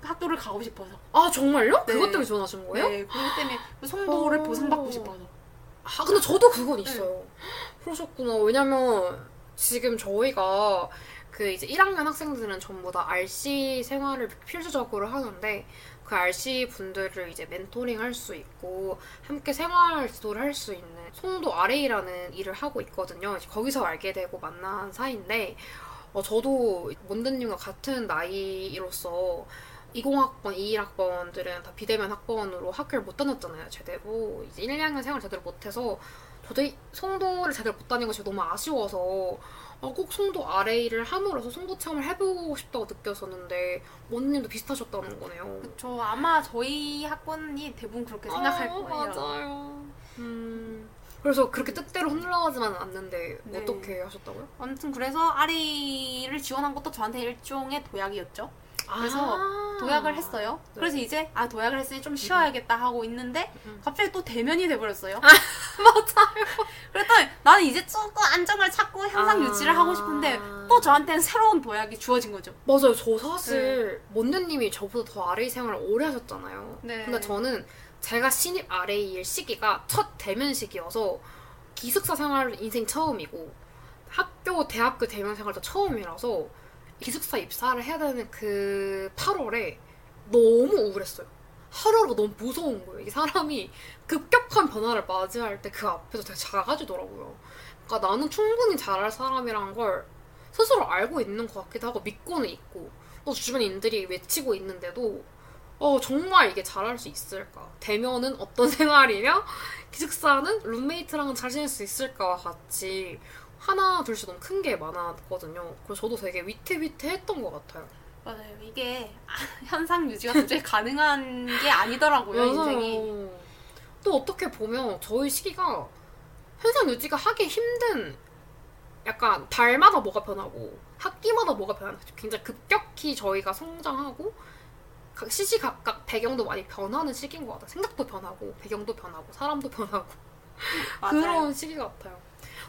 학교를 가고 싶어서. 아 정말요? 네. 그것 때문에 지원하신 거예요? 네, 그것 때문에 그 송도를 어. 보상받고 싶어서. 아 근데 저도 그건 있어요. 그러셨구나. 왜냐면 지금 저희가 그 이제 1학년 학생들은 전부 다 RC 생활을 필수적으로 하는데 그 RC 분들을 이제 멘토링 할 수 있고 함께 생활 지도를 할 수 있는 송도 RA라는 일을 하고 있거든요. 거기서 알게 되고 만난 사이인데 어, 저도 몬드님과 같은 나이로서 20학번, 21학번들은 다 비대면 학번으로 학교를 못 다녔잖아요, 제대로. 이제 1, 2학년 생활 제대로 못해서 저도 이 송도를 제대로 못 다닌 것이 너무 아쉬워서 어, 꼭 송도 RA를 함으로써 송도 체험을 해보고 싶다고 느꼈었는데 원님도 비슷하셨다는 거네요. 저 아마 저희 학번이 대부분 그렇게 생각할 아, 거예요. 맞아요. 음. 그래서 그렇게 뜻대로 흘러가지만 않는데 네. 어떻게 하셨다고요? 아무튼 그래서 RA를 지원한 것도 저한테 일종의 도약이었죠. 그래서 아. 도약을 했어요. 네. 그래서 이제 아 도약을 했으니 좀 쉬어야겠다 하고 있는데 음. 갑자기 또 대면이 돼버렸어요. 맞아요. 그랬더니 나는 이제 조금 안정을 찾고 향상 아. 유지를 하고 싶은데 또 저한테는 새로운 도약이 주어진 거죠. 맞아요. 저 사실 먼데님이 저보다 더 RA 생활을 오래 하셨잖아요. 네. 근데 저는 제가 신입 RA일 시기가 첫 대면 시기여서 기숙사 생활 인생 처음이고 학교 대학교 대면 생활도 처음이라서 기숙사 입사를 해야 되는 그 8월에 너무 우울했어요. 하루하루가 너무 무서운 거예요. 이 사람이 급격한 변화를 맞이할 때 그 앞에서 되게 작아지더라고요. 그러니까 나는 충분히 잘할 사람이란 걸 스스로 알고 있는 것 같기도 하고 믿고는 있고 또 주변인들이 외치고 있는데도 어 정말 이게 잘할 수 있을까? 대면은 어떤 생활이며 기숙사는 룸메이트랑은 잘 지낼 수 있을까와 같이 하나 둘씩 너무 큰 게 많았거든요. 그래서 저도 되게 위태위태했던 것 같아요. 맞아요. 이게 현상 유지가 도저히 가능한 게 아니더라고요 인생이. 또 어떻게 보면 저희 시기가 현상 유지가 하기 힘든 약간 달마다 뭐가 변하고 학기마다 뭐가 변하고 굉장히 급격히 저희가 성장하고 각 시시각각 배경도 많이 변하는 시기인 것 같아요. 생각도 변하고 배경도 변하고 사람도 변하고. 그런 시기 같아요.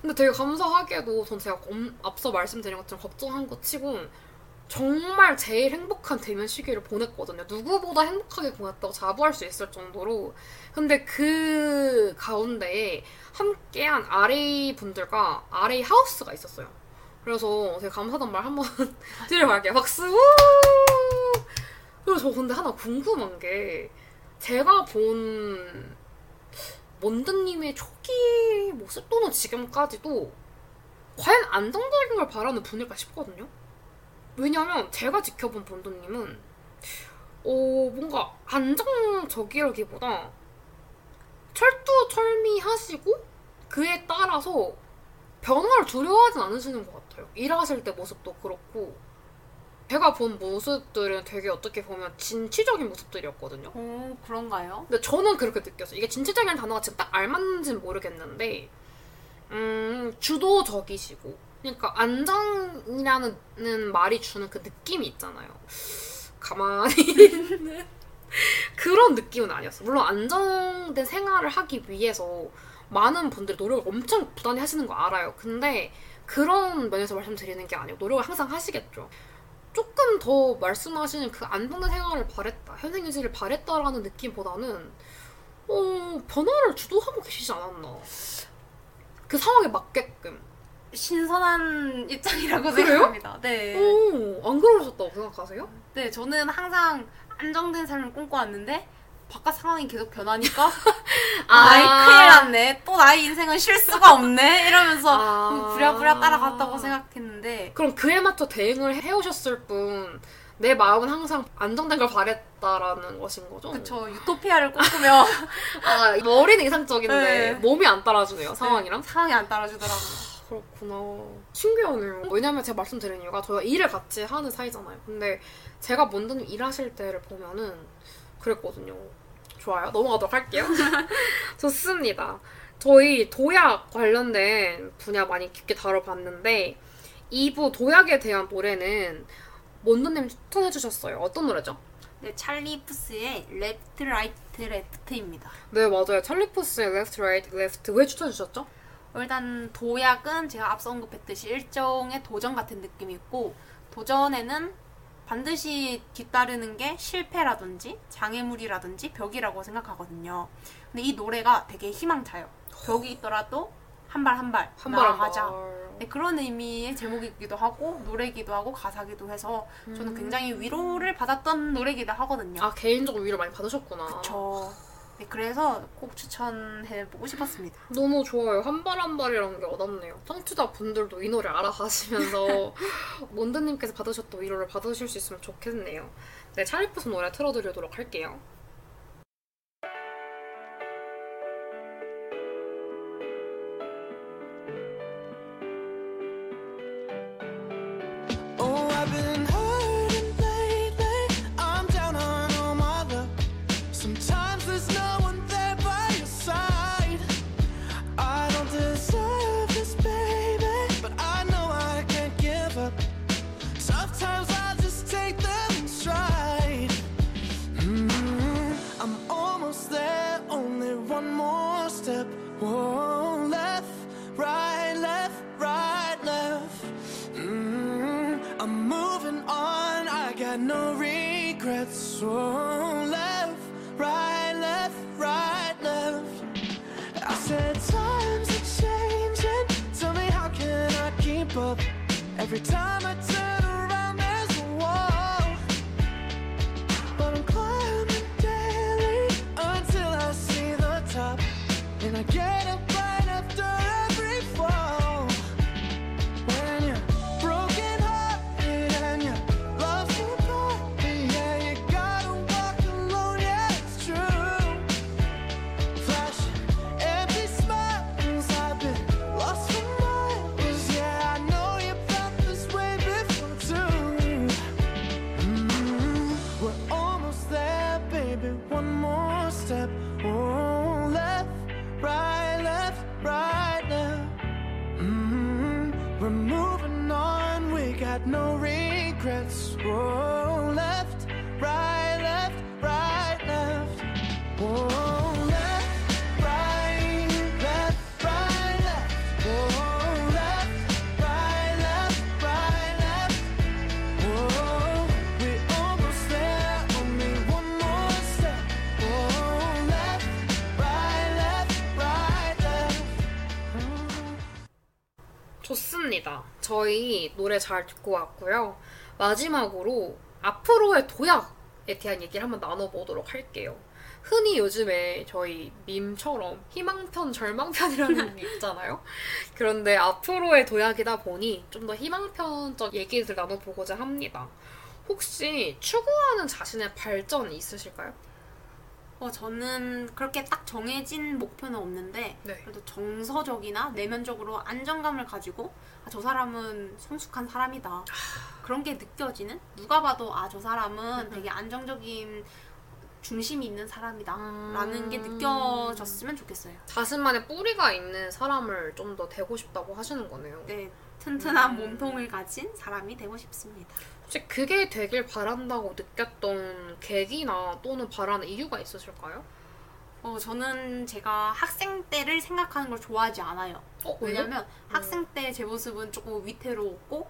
근데 되게 감사하게도 전 제가 엄- 앞서 말씀드린 것처럼 걱정한 것 치고 정말 제일 행복한 대면 시기를 보냈거든요. 누구보다 행복하게 보냈다고 자부할 수 있을 정도로. 근데 그 가운데에 함께한 RA 분들과 RA 하우스가 있었어요. 그래서 제가 감사한 말 한번 드리러 갈게요. 박수! 우! 그리고 저 근데 하나 궁금한 게 제가 본 먼드님의 초기 모습 또는 지금까지도 과연 안정적인 걸 바라는 분일까 싶거든요. 왜냐면 제가 지켜본 본드님은 어 뭔가 안정적이라기보다 철두철미하시고 그에 따라서 변화를 두려워하진 않으시는 것 같아요. 일하실 때 모습도 그렇고 제가 본 모습들은 되게 어떻게 보면 진취적인 모습들이었거든요. 오 그런가요? 근데 저는 그렇게 느꼈어요. 이게 진취적인 단어가 지금 딱 알맞는지는 모르겠는데, 음, 주도적이시고, 그러니까 안정이라는 말이 주는 그 느낌이 있잖아요. 가만히 있는 그런 느낌은 아니었어요. 물론 안정된 생활을 하기 위해서 많은 분들이 노력을 엄청 부단히 하시는 거 알아요. 근데 그런 면에서 말씀드리는 게 아니고 노력을 항상 하시겠죠. 조금 더 말씀하시는 그 안정된 생활을 바랬다, 현생 유지를 바랬다라는 느낌보다는 어, 변화를 주도하고 계시지 않았나. 그 상황에 맞게끔. 신선한 입장이라고 그래요? 생각합니다. 네. 오, 안 그러셨다고 생각하세요? 네, 저는 항상 안정된 삶을 꿈꿔왔는데 바깥 상황이 계속 변하니까 아이 큰일 났네. 또 나의 인생은 쉴 수가 없네. 이러면서 아. 음, 부랴부랴 따라갔다고 생각했는데 그럼 그에 맞춰 대응을 해오셨을 뿐, 내 마음은 항상 안정된 걸 바랬다라는 것인 거죠? 그쵸 유토피아를 꿈꾸며 아, 머리는 이상적인데 네. 몸이 안 따라주네요, 상황이랑. 상황이 안 따라주더라고요. 그렇구나. 신기하네요. 왜냐면 제가 말씀드린 이유가 저희가 일을 같이 하는 사이잖아요. 근데 제가 먼저님 일하실 때를 보면은 그랬거든요. 좋아요. 넘어가도록 할게요. 좋습니다. 저희 도약 관련된 분야 많이 깊게 다뤄봤는데 2부 도약에 대한 노래는 먼저님 추천해 주셨어요. 어떤 노래죠? 네, 찰리 푸스의 Left Right Left입니다. 네, 맞아요. 찰리 푸스의 Left, Right, Left 왜 추천해 주셨죠? 일단 도약은 제가 앞서 언급했듯이 일종의 도전 같은 느낌이 있고 도전에는 반드시 뒤따르는 게 실패라든지 장애물이라든지 벽이라고 생각하거든요. 근데 이 노래가 되게 희망차요. 벽이 있더라도 한 발 한발한발한 나아가자. 발. 네, 그런 의미의 제목이기도 하고 노래기도 하고 가사기도 해서 저는 굉장히 위로를 받았던 노래기도 하거든요. 아, 개인적으로 위로 많이 받으셨구나. 그쵸. 네, 그래서 꼭 추천해보고 싶었습니다. 너무 좋아요. 한 발 한 발이라는 게 와닿네요. 청취자 분들도 이 노래 알아가시면서 몬드님께서 받으셨던 위로를 받으실 수 있으면 좋겠네요. 네, 찰리푸스 노래 틀어드리도록 할게요. So left, right, left, right, left. I said times are changing. Tell me how can I keep up? Every time I 저희 노래 잘 듣고 왔고요. 마지막으로 앞으로의 도약에 대한 얘기를 한번 나눠보도록 할게요. 흔히 요즘에 저희 밈처럼 희망편, 절망편이라는 게 있잖아요. 그런데 앞으로의 도약이다 보니 좀 더 희망편적 얘기들 나눠보고자 합니다. 혹시 추구하는 자신의 발전이 있으실까요? 어, 저는 그렇게 딱 정해진 목표는 없는데 네. 그래도 정서적이나 내면적으로 안정감을 가지고 아, 저 사람은 성숙한 사람이다 그런 게 느껴지는 누가 봐도 아 저 사람은 되게 안정적인 중심이 있는 사람이다 라는 게 음. 느껴졌으면 좋겠어요 자신만의 뿌리가 있는 사람을 좀 더 되고 싶다고 하시는 거네요. 네 튼튼한 음. 몸통을 가진 사람이 되고 싶습니다 혹시 그게 되길 바란다고 느꼈던 계기나 또는 바라는 이유가 있으실까요? 어, 저는 제가 학생 때를 생각하는 걸 좋아하지 않아요 어, 왜냐면 학생 때 제 모습은 조금 위태로웠고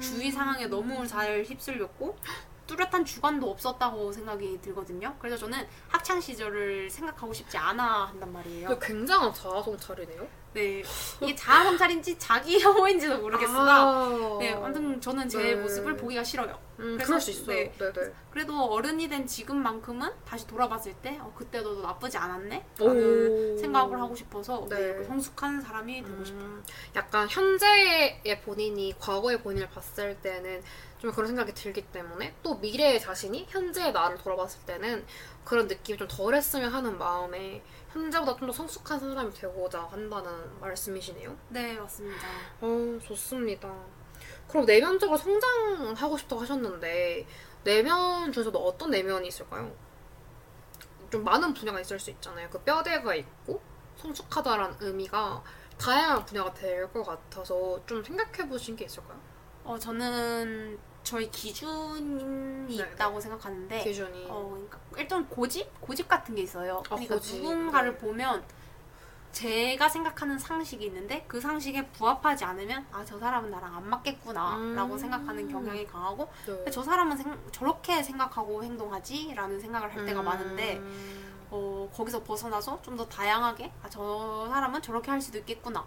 주위 상황에 너무 잘 휩쓸렸고 뚜렷한 주관도 없었다고 생각이 들거든요. 그래서 저는 학창 시절을 생각하고 싶지 않아 한단 말이에요. 굉장한 자아성찰이네요. 네, 이게 자아 성찰인지 자기 혐오인지도 모르겠으나, 아, 네, 아무튼 저는 제 네. 모습을 보기가 싫어요. 음, 그래서- 그럴 수 있어요. 네. 네, 네. 그래도 어른이 된 지금만큼은 다시 돌아봤을 때, 어, 그때도 나쁘지 않았네? 라는 오. 생각을 하고 싶어서 네. 네, 성숙한 사람이 되고 싶어요. 음, 약간 현재의 본인이 과거의 본인을 봤을 때는 좀 그런 생각이 들기 때문에 또 미래의 자신이 현재의 나를 돌아봤을 때는 그런 느낌이 좀 덜했으면 하는 마음에 현재보다 좀 더 성숙한 사람이 되고자 한다는 말씀이시네요. 네, 맞습니다. 어, 좋습니다. 그럼 내면적으로 성장하고 싶다고 하셨는데 내면 중에서도 어떤 내면이 있을까요? 좀 많은 분야가 있을 수 있잖아요. 그 뼈대가 있고 성숙하다라는 의미가 다양한 분야가 될 것 같아서 좀 생각해 보신 게 있을까요? 어, 저는 저희 기준이 네, 있다고 생각하는데, 기준이. 어, 그러니까 일단 고집? 고집 같은 게 있어요. 아, 그러니까 고집. 누군가를 네. 보면 제가 생각하는 상식이 있는데 그 상식에 부합하지 않으면 아 저 사람은 나랑 안 맞겠구나 음. 라고 생각하는 경향이 강하고 네. 저 사람은 생- 저렇게 생각하고 행동하지 라는 생각을 할 때가 음. 많은데 어, 거기서 벗어나서 좀 더 다양하게 아, 저 사람은 저렇게 할 수도 있겠구나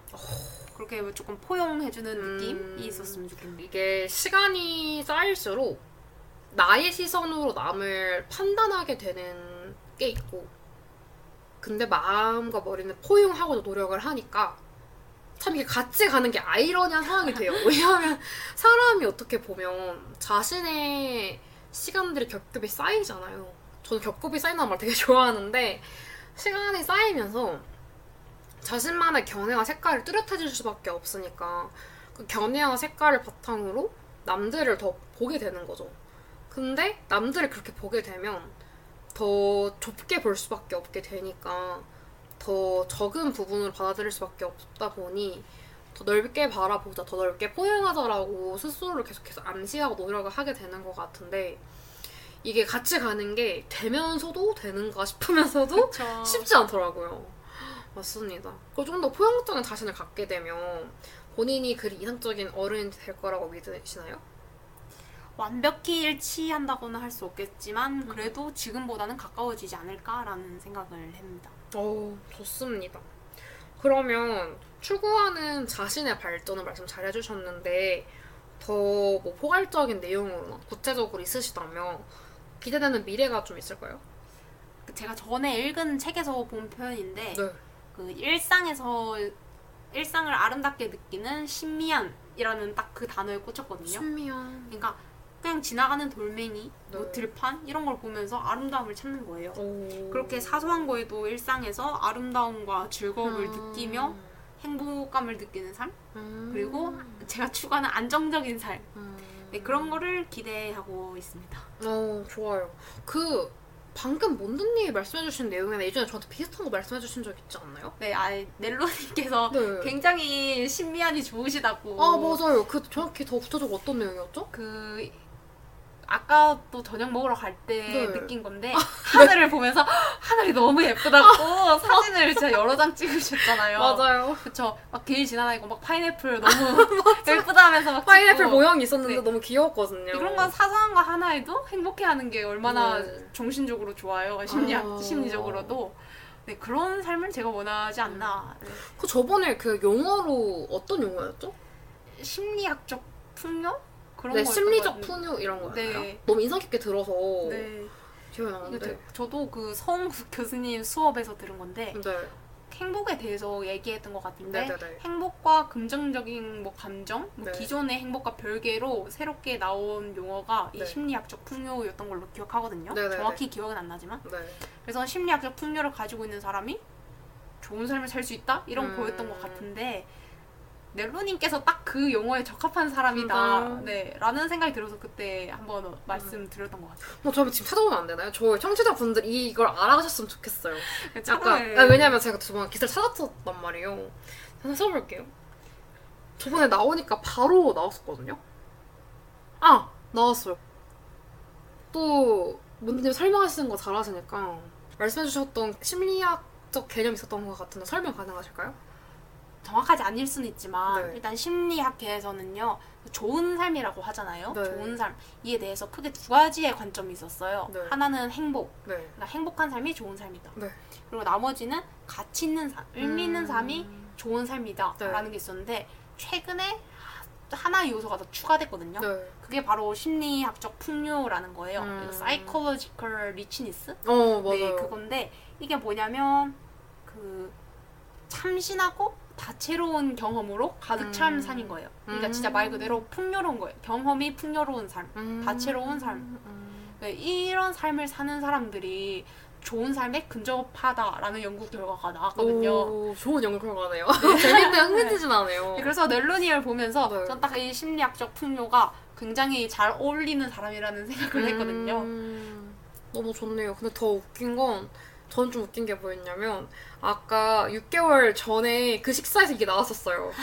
그렇게 조금 포용해주는 음. 느낌이 있었으면 좋겠는데 이게 시간이 쌓일수록 나의 시선으로 남을 판단하게 되는 게 있고 근데 마음과 머리는 포용하고 노력을 하니까 참 이게 같이 가는 게 아이러니한 상황이 돼요. 왜냐하면 사람이 어떻게 보면 자신의 시간들이 겹겹이 쌓이잖아요. 저는 겹겹이 쌓이는 말 되게 좋아하는데 시간이 쌓이면서 자신만의 견해와 색깔이 뚜렷해질 수밖에 없으니까 그 견해와 색깔을 바탕으로 남들을 더 보게 되는 거죠. 근데 남들을 그렇게 보게 되면 더 좁게 볼 수밖에 없게 되니까 더 적은 부분을 받아들일 수밖에 없다 보니 더 넓게 바라보자, 더 넓게 포용하자라고 스스로를 계속해서 암시하고 노력을 하게 되는 것 같은데 이게 같이 가는 게 되면서도 되는가 싶으면서도 그쵸. 쉽지 않더라고요. 맞습니다. 그리고 좀 더 포용적인 자신을 갖게 되면 본인이 그리 이상적인 어른이 될 거라고 믿으시나요? 완벽히 일치한다고는 할 수 없겠지만 그래도 지금보다는 가까워지지 않을까라는 생각을 합니다. 오, 좋습니다. 그러면 추구하는 자신의 발전을 말씀 잘 해주셨는데 더 뭐 포괄적인 내용으로나 구체적으로 있으시다면 기대되는 미래가 좀 있을까요? 그 제가 전에 읽은 책에서 본 표현인데 네. 그 일상에서 일상을 아름답게 느끼는 신미안이라는 딱 그 단어에 꽂혔거든요. 신미한. 그러니까 그냥 지나가는 돌멩이, 뭐 네. 들판 이런 걸 보면서 아름다움을 찾는 거예요. 오. 그렇게 사소한 거에도 일상에서 아름다움과 즐거움을 음. 느끼며 행복감을 느끼는 삶 음. 그리고 제가 추구하는 안정적인 삶 음. 네, 그런 거를 기대하고 있습니다. 어, 좋아요. 그 방금 몬드님이 말씀해주신 내용이나 예전에 저한테 비슷한 거 말씀해주신 적 있지 않나요? 네, 아 넬로님께서 네. 굉장히 신미안이 좋으시다고. 아 맞아요. 그 정확히 더 구체적으로 어떤 내용이었죠? 그 아까 또 저녁 먹으러 갈때 네. 느낀 건데 하늘을 보면서 하늘이 너무 예쁘다고 사진을 진짜 여러 장 찍으셨잖아요. 맞아요. 그쵸. 막 길 지나다니고 막 파인애플 너무 예쁘다 하면서 막 파인애플 찍고. 모형이 있었는데 네. 너무 귀여웠거든요. 그런 건 사소한 거 하나에도 행복해하는 게 얼마나 네. 정신적으로 좋아요. 심리 아. 심리적으로도. 네 그런 삶을 제가 원하지 않나. 네. 그 저번에 그 용어로 어떤 용어였죠? 심리학적 풍요 그런 네, 거 심리적 풍요 이런 거였나요? 네. 너무 인상 깊게 들어서 네. 기억이 나는데. 저, 저도 그성 교수님 수업에서 들은 건데 네. 행복에 대해서 얘기했던 것 같은데 네네네. 행복과 긍정적인 뭐 감정, 뭐 네. 기존의 행복과 별개로 새롭게 나온 용어가 이 네. 심리학적 풍요였던 걸로 기억하거든요. 네네네. 정확히 기억은 안 나지만 네. 그래서 심리학적 풍요를 가지고 있는 사람이 좋은 삶을 살 수 있다 이런 음. 거였던 것 같은데 넬로님께서 딱 그 용어에 적합한 사람이다, 음. 네, 라는 생각이 들어서 그때 한번 말씀드렸던 것 같아요. 뭐 저희 지금 찾아보면 안 되나요? 저희 청취자분들이 이걸 알아가셨으면 좋겠어요. 약간 조금은- 아, 왜냐면 제가 저번에 기사를 찾았었단 말이에요. 찾아볼게요. 저번에 나오니까 바로 나왔었거든요. 아 나왔어요. 또 문디님 설명하시는 거 잘하시니까 말씀해주셨던 심리학적 개념 있었던 것 같은데 설명 가능하실까요? 정확하지 않을 수는 있지만 네. 일단 심리학계에서는요 좋은 삶이라고 하잖아요. 네. 좋은 삶 이에 대해서 크게 두 가지의 관점이 있었어요. 네. 하나는 행복, 네. 그러니까 행복한 삶이 좋은 삶이다. 네. 그리고 나머지는 가치 있는 삶, 의미 있는 음. 삶이 좋은 삶이다라는 네. 게 있었는데 최근에 하나의 요소가 더 추가됐거든요. 네. 그게 바로 심리학적 풍요라는 거예요. 음. psychological richness. 어 맞아요. 네, 그건데 이게 뭐냐면 그 참신하고 다채로운 경험으로 가득 찬 음. 삶인 거예요. 그러니까 음. 진짜 말 그대로 풍요로운 거예요. 경험이 풍요로운 삶, 음. 다채로운 삶. 음. 네, 이런 삶을 사는 사람들이 좋은 삶에 근접하다라는 연구 결과가 나왔거든요. 오, 좋은 연구 결과네요. 재밌네, 흥미진진하네요. 네, 그래서 넬로니를 보면서 네. 전딱 이 심리학적 풍요가 굉장히 잘 어울리는 사람이라는 생각을 했거든요. 음, 너무 좋네요. 근데 더 웃긴 건, 저는 좀 웃긴 게 뭐였냐면, 아까 6개월 전에 그 식사에서 이게 나왔었어요.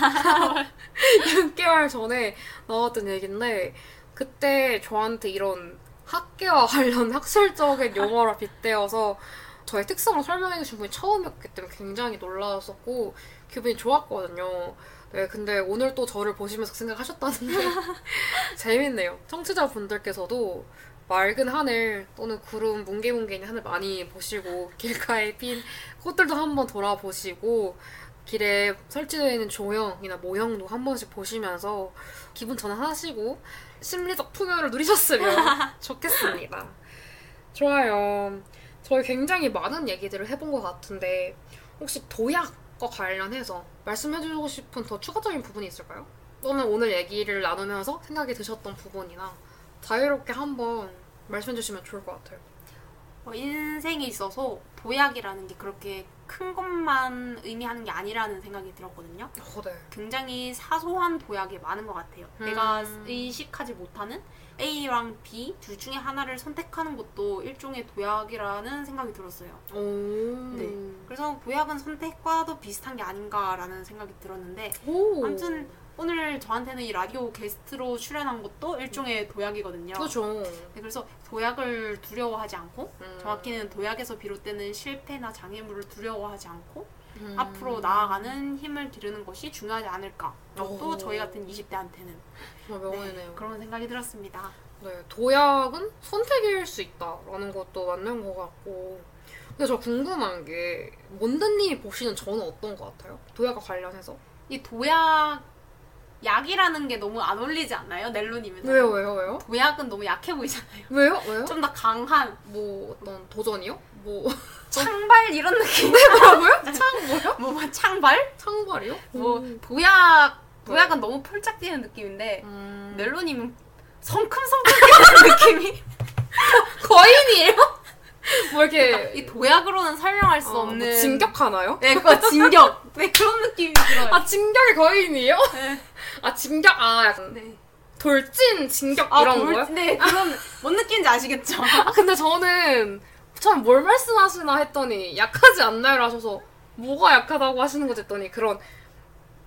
6개월 전에 나왔던 얘기인데, 그때 저한테 이런 학계와 관련 학술적인 용어라 빗대어서 저의 특성을 설명해 주신 분이 처음이었기 때문에 굉장히 놀라웠었고, 기분이 좋았거든요. 네, 근데 오늘 또 저를 보시면서 생각하셨다는 게 재밌네요. 청취자분들께서도 맑은 하늘 또는 구름 뭉게뭉게인 하늘 많이 보시고 길가에 핀 꽃들도 한번 돌아보시고 길에 설치되어 있는 조형이나 모형도 한 번씩 보시면서 기분 전환하시고 심리적 풍요를 누리셨으면 좋겠습니다. 좋아요. 저희 굉장히 많은 얘기들을 해본 것 같은데 혹시 도약과 관련해서 말씀해주고 싶은 더 추가적인 부분이 있을까요? 또는 오늘 얘기를 나누면서 생각이 드셨던 부분이나 자유롭게 한번 말씀해 주시면 좋을 것 같아요. 어, 인생에 있어서 도약이라는 게 그렇게 큰 것만 의미하는 게 아니라는 생각이 들었거든요. 어, 네. 굉장히 사소한 도약이 많은 것 같아요. 음. 내가 의식하지 못하는 A랑 B 둘 중에 하나를 선택하는 것도 일종의 도약이라는 생각이 들었어요. 오. 네. 그래서 도약은 선택과도 비슷한 게 아닌가라는 생각이 들었는데 오. 아무튼 오늘 저한테는 이 라디오 게스트로 출연한 것도 일종의 도약이거든요. 그렇죠. 네, 그래서 도약을 두려워하지 않고 음. 정확히는 도약에서 비롯되는 실패나 장애물을 두려워하지 않고 음. 앞으로 나아가는 힘을 기르는 것이 중요하지 않을까. 또 오. 저희 같은 20대한테는 정말 명언이네요. 그런 생각이 들었습니다. 네, 도약은 선택일 수 있다라는 것도 맞는 것 같고. 근데 저 궁금한 게 몬드님이 보시는 저는 어떤 것 같아요? 도약과 관련해서? 이 도약 약이라는 게 너무 안 어울리지 않나요, 넬로님은? 왜요, 왜요, 왜요? 도약은 너무 약해 보이잖아요. 왜요, 왜요? 좀 더 강한 뭐 어떤 도전이요? 뭐 창발 이런 느낌. 뭐라고요? 창 뭐요? 뭐, 뭐 창발? 창발이요? 뭐 음. 도약 도약은 너무 폴짝 뛰는 느낌인데 음. 넬로님은 성큼성큼 뛰는 느낌이 거인이에요? 뭐 이렇게 이 도약으로는 설명할 수 어, 뭐 없는 진격 하나요? 네, 그거 진격. 네, 그런 느낌이 들어요. 아 진격의 거인이에요? 네. 아 진격 아 약간 네. 돌진 진격 아, 이런 돌- 거요? 네, 그런 뭔 느낌인지 아시겠죠? 아 근데 저는 참 뭘 말씀하시나 했더니 약하지 않나요? 하셔서 뭐가 약하다고 하시는 거지 했더니 그런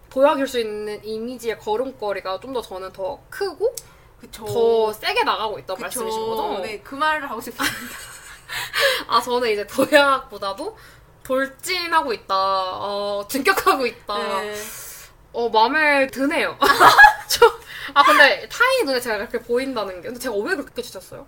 도약일 수 있는 이미지의 걸음걸이가 좀 더 저는 더 크고 그쵸. 더 세게 나가고 있다고 그쵸. 말씀이신 거죠? 네, 그 말을 하고 싶습니다. 아 저는 이제 도약보다도 돌진하고 있다, 어, 진격하고 있다. 네. 어 마음에 드네요. 저, 아 근데 타인이 눈에 제가 그렇게 보인다는 게 근데 제가 왜 그렇게 주셨어요?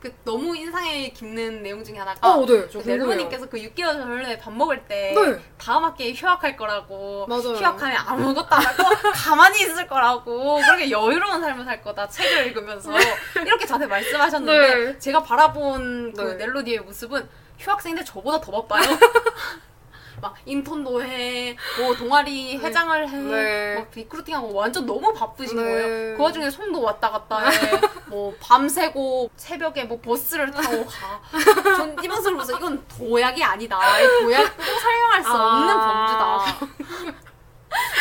그 너무 인상에 깊는 내용 중에 하나가 어, 네, 저 그. 넬로님께서 그 6개월 전에 밥 먹을 때 네. 다음 학기에 휴학할 거라고 맞아요. 휴학하면 아무것도 안 하고 가만히 있을 거라고 그렇게 여유로운 삶을 살 거다 책을 읽으면서 이렇게 저한테 말씀하셨는데 네. 제가 바라본 그 네. 넬로디의 모습은 휴학생인데 저보다 더 바빠요. 막 인턴도 해, 뭐 동아리 회장을 해, 네. 막 recruiting하고 완전 너무 바쁘신 네. 거예요. 그 와중에 송도 왔다 갔다 해, 뭐 밤새고 새벽에 뭐 버스를 타고 가. 전 이 모습을 보면서 이건 도약이 아니다. 이 도약도 설명할 수 아. 없는 범주다.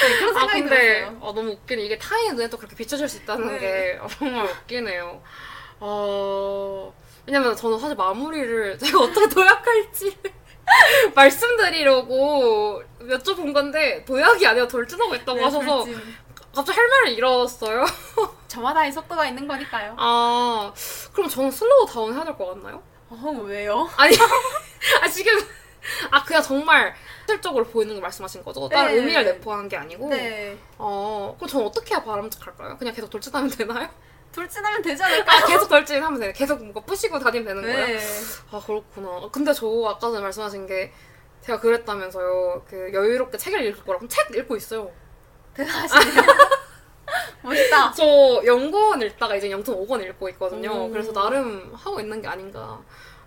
네, 그런 아 생각이 근데 들었어요. 아, 너무 웃기네 이게 타인의 눈에 또 그렇게 비춰질 수 있다는 네. 게 아, 정말 웃기네요. 어 왜냐면 저는 사실 마무리를 제가 어떻게 도약할지 말씀드리려고 여쭤본 건데 도약이 아니라 돌진하고 있다고 네, 하셔서 돌진. 갑자기 할 말을 잃었어요. 저마다의 속도가 있는 거니까요. 아 그럼 저는 slow down 해야 될 것 같나요? 어, 왜요? 아니 아 지금 아 그냥 정말 실질적으로 보이는 걸 말씀하신 거죠? 다른 네. 의미를 내포한 게 아니고. 네. 어 그럼 저는 어떻게 해야 바람직할까요? 그냥 계속 돌진하면 되나요? 돌진하면 되지 않을까? 아 계속 돌진하면 돼요. 계속 뭔가 부시고 다니면 되는 거예요? 네. 아 그렇구나. 근데 저 아까 전에 말씀하신 게 제가 그랬다면서요. 그 여유롭게 책을 읽을 거라고 그럼 책 읽고 있어요. 대단하시네요. 멋있다. 저 0권 읽다가 이제 0.5권 읽고 있거든요. 오. 그래서 나름 하고 있는 게 아닌가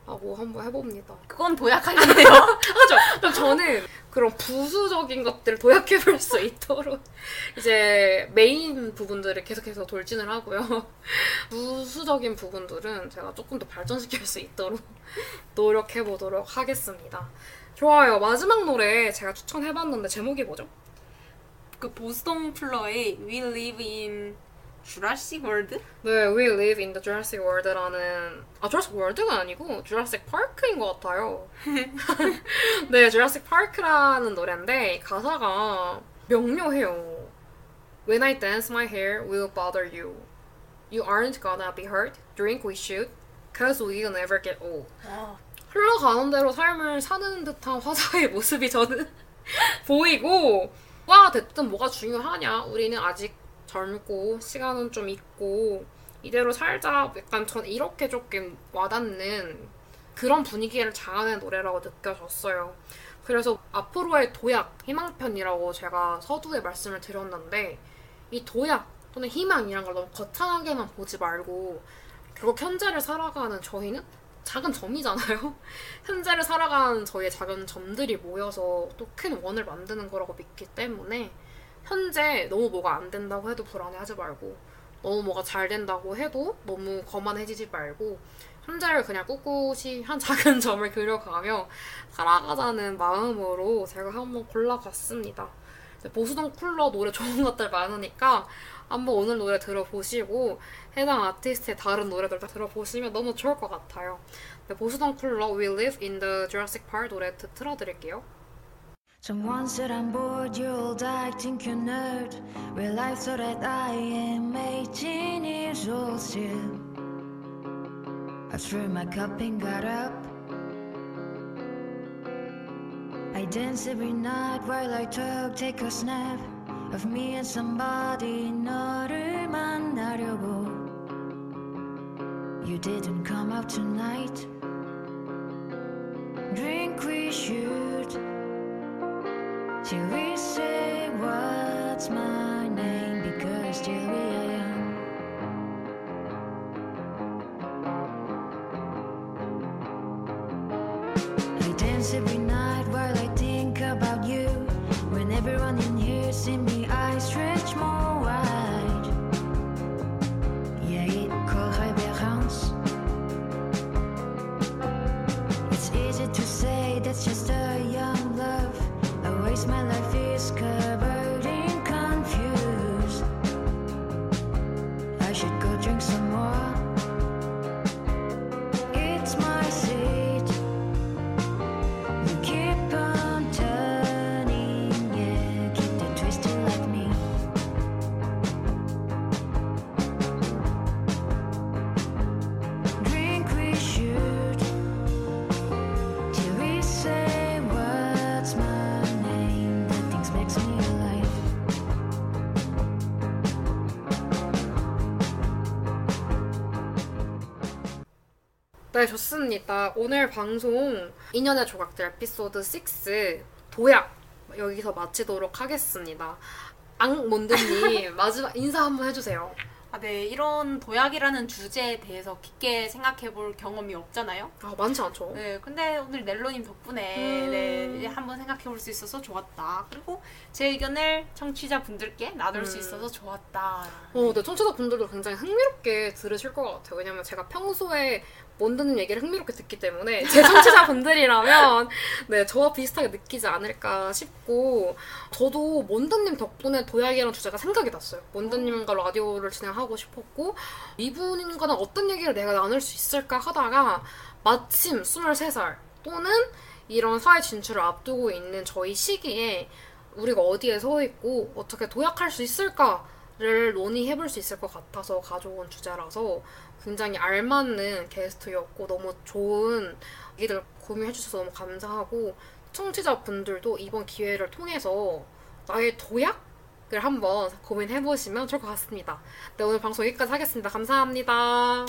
하고 한번 해봅니다. 그건 도약하는데요. 하죠. 그럼 저는 그런 부수적인 것들을 도약해볼 수 있도록 이제 메인 부분들을 계속해서 돌진을 하고요. 부수적인 부분들은 제가 조금 더 발전시킬 수 있도록 노력해보도록 하겠습니다. 좋아요. 마지막 노래 제가 추천해봤는데 제목이 뭐죠? 그 보스ton 플러의 We Live in Jurassic World? 네, We Live in the Jurassic World라는 아 Jurassic World가 아니고 Jurassic Park인 것 같아요. 네, Jurassic Park라는 노래인데 가사가 명료해요. When I dance, my hair will bother you. You aren't gonna be hurt. Drink we should, cause we'll never get old. 아, 흘러가는 대로 삶을 사는 듯한 화사의 모습이 저는 보이고 와 됐든 뭐가 중요하냐? 우리는 아직 젊고 시간은 좀 있고 이대로 살자. 약간 전 이렇게 조금 와닿는 그런 분위기를 자아낸 노래라고 느껴졌어요. 그래서 앞으로의 도약 희망편이라고 제가 서두에 말씀을 드렸는데 이 도약 또는 희망이란 걸 너무 거창하게만 보지 말고 결국 현재를 살아가는 저희는 작은 점이잖아요. 현재를 살아가는 저희의 작은 점들이 모여서 또 큰 원을 만드는 거라고 믿기 때문에 현재 너무 뭐가 안 된다고 해도 불안해하지 말고 너무 뭐가 잘 된다고 해도 너무 거만해지지 말고 현재를 그냥 꿋꿋이 한 작은 점을 그려가며 살아가자는 마음으로 제가 한번 골라봤습니다. 보수동 쿨러 노래 좋은 것들 많으니까 한번 오늘 노래 들어보시고 해당 아티스트의 다른 노래들 다 들어보시면 너무 좋을 것 같아요. 네, 보수동 쿨러 We Live in the Jurassic Park 노래 드- 틀어드릴게요. Someone said I'm bored, you're old, I think you're nerd. Real life so that I am 18 years old still. I threw my cup and got up. I dance every night while I talk, take a snap of me and somebody 너를 만나려고. You didn't come out tonight. Drink we should. Till we say what's my name because still we are young. drink some more. 네, 좋습니다. 오늘 방송 인연의 조각들 에피소드 6 도약 여기서 마치도록 하겠습니다. 앙몬드님 마지막 인사 한번 해주세요. 아, 네. 이런 도약이라는 주제에 대해서 깊게 생각해 볼 경험이 없잖아요. 아 많지 않죠? 네, 근데 오늘 넬로님 덕분에 음. 네, 한번 생각해 볼 수 있어서 좋았다. 그리고 제 의견을 청취자 분들께 나눌 수 음. 있어서 좋았다. 어, 네, 청취자 분들도 굉장히 흥미롭게 들으실 것 같아요. 왜냐면 제가 평소에 몬드님 얘기를 흥미롭게 듣기 때문에 제 청취자 분들이라면 네, 저와 비슷하게 느끼지 않을까 싶고 저도 몬드님 덕분에 도약이라는 주제가 생각이 났어요. 몬드님과 라디오를 진행하고 싶었고 이분과는 어떤 얘기를 내가 나눌 수 있을까 하다가 마침 23살 또는 이런 사회 진출을 앞두고 있는 저희 시기에 우리가 어디에 서 있고 어떻게 도약할 수 있을까를 논의해볼 수 있을 것 같아서 가져온 주제라서 굉장히 알맞는 게스트였고 너무 좋은 얘기들 공유해 주셔서 너무 감사하고 청취자분들도 이번 기회를 통해서 나의 도약을 한번 고민해 보시면 좋을 것 같습니다. 네, 오늘 방송 여기까지 하겠습니다. 감사합니다.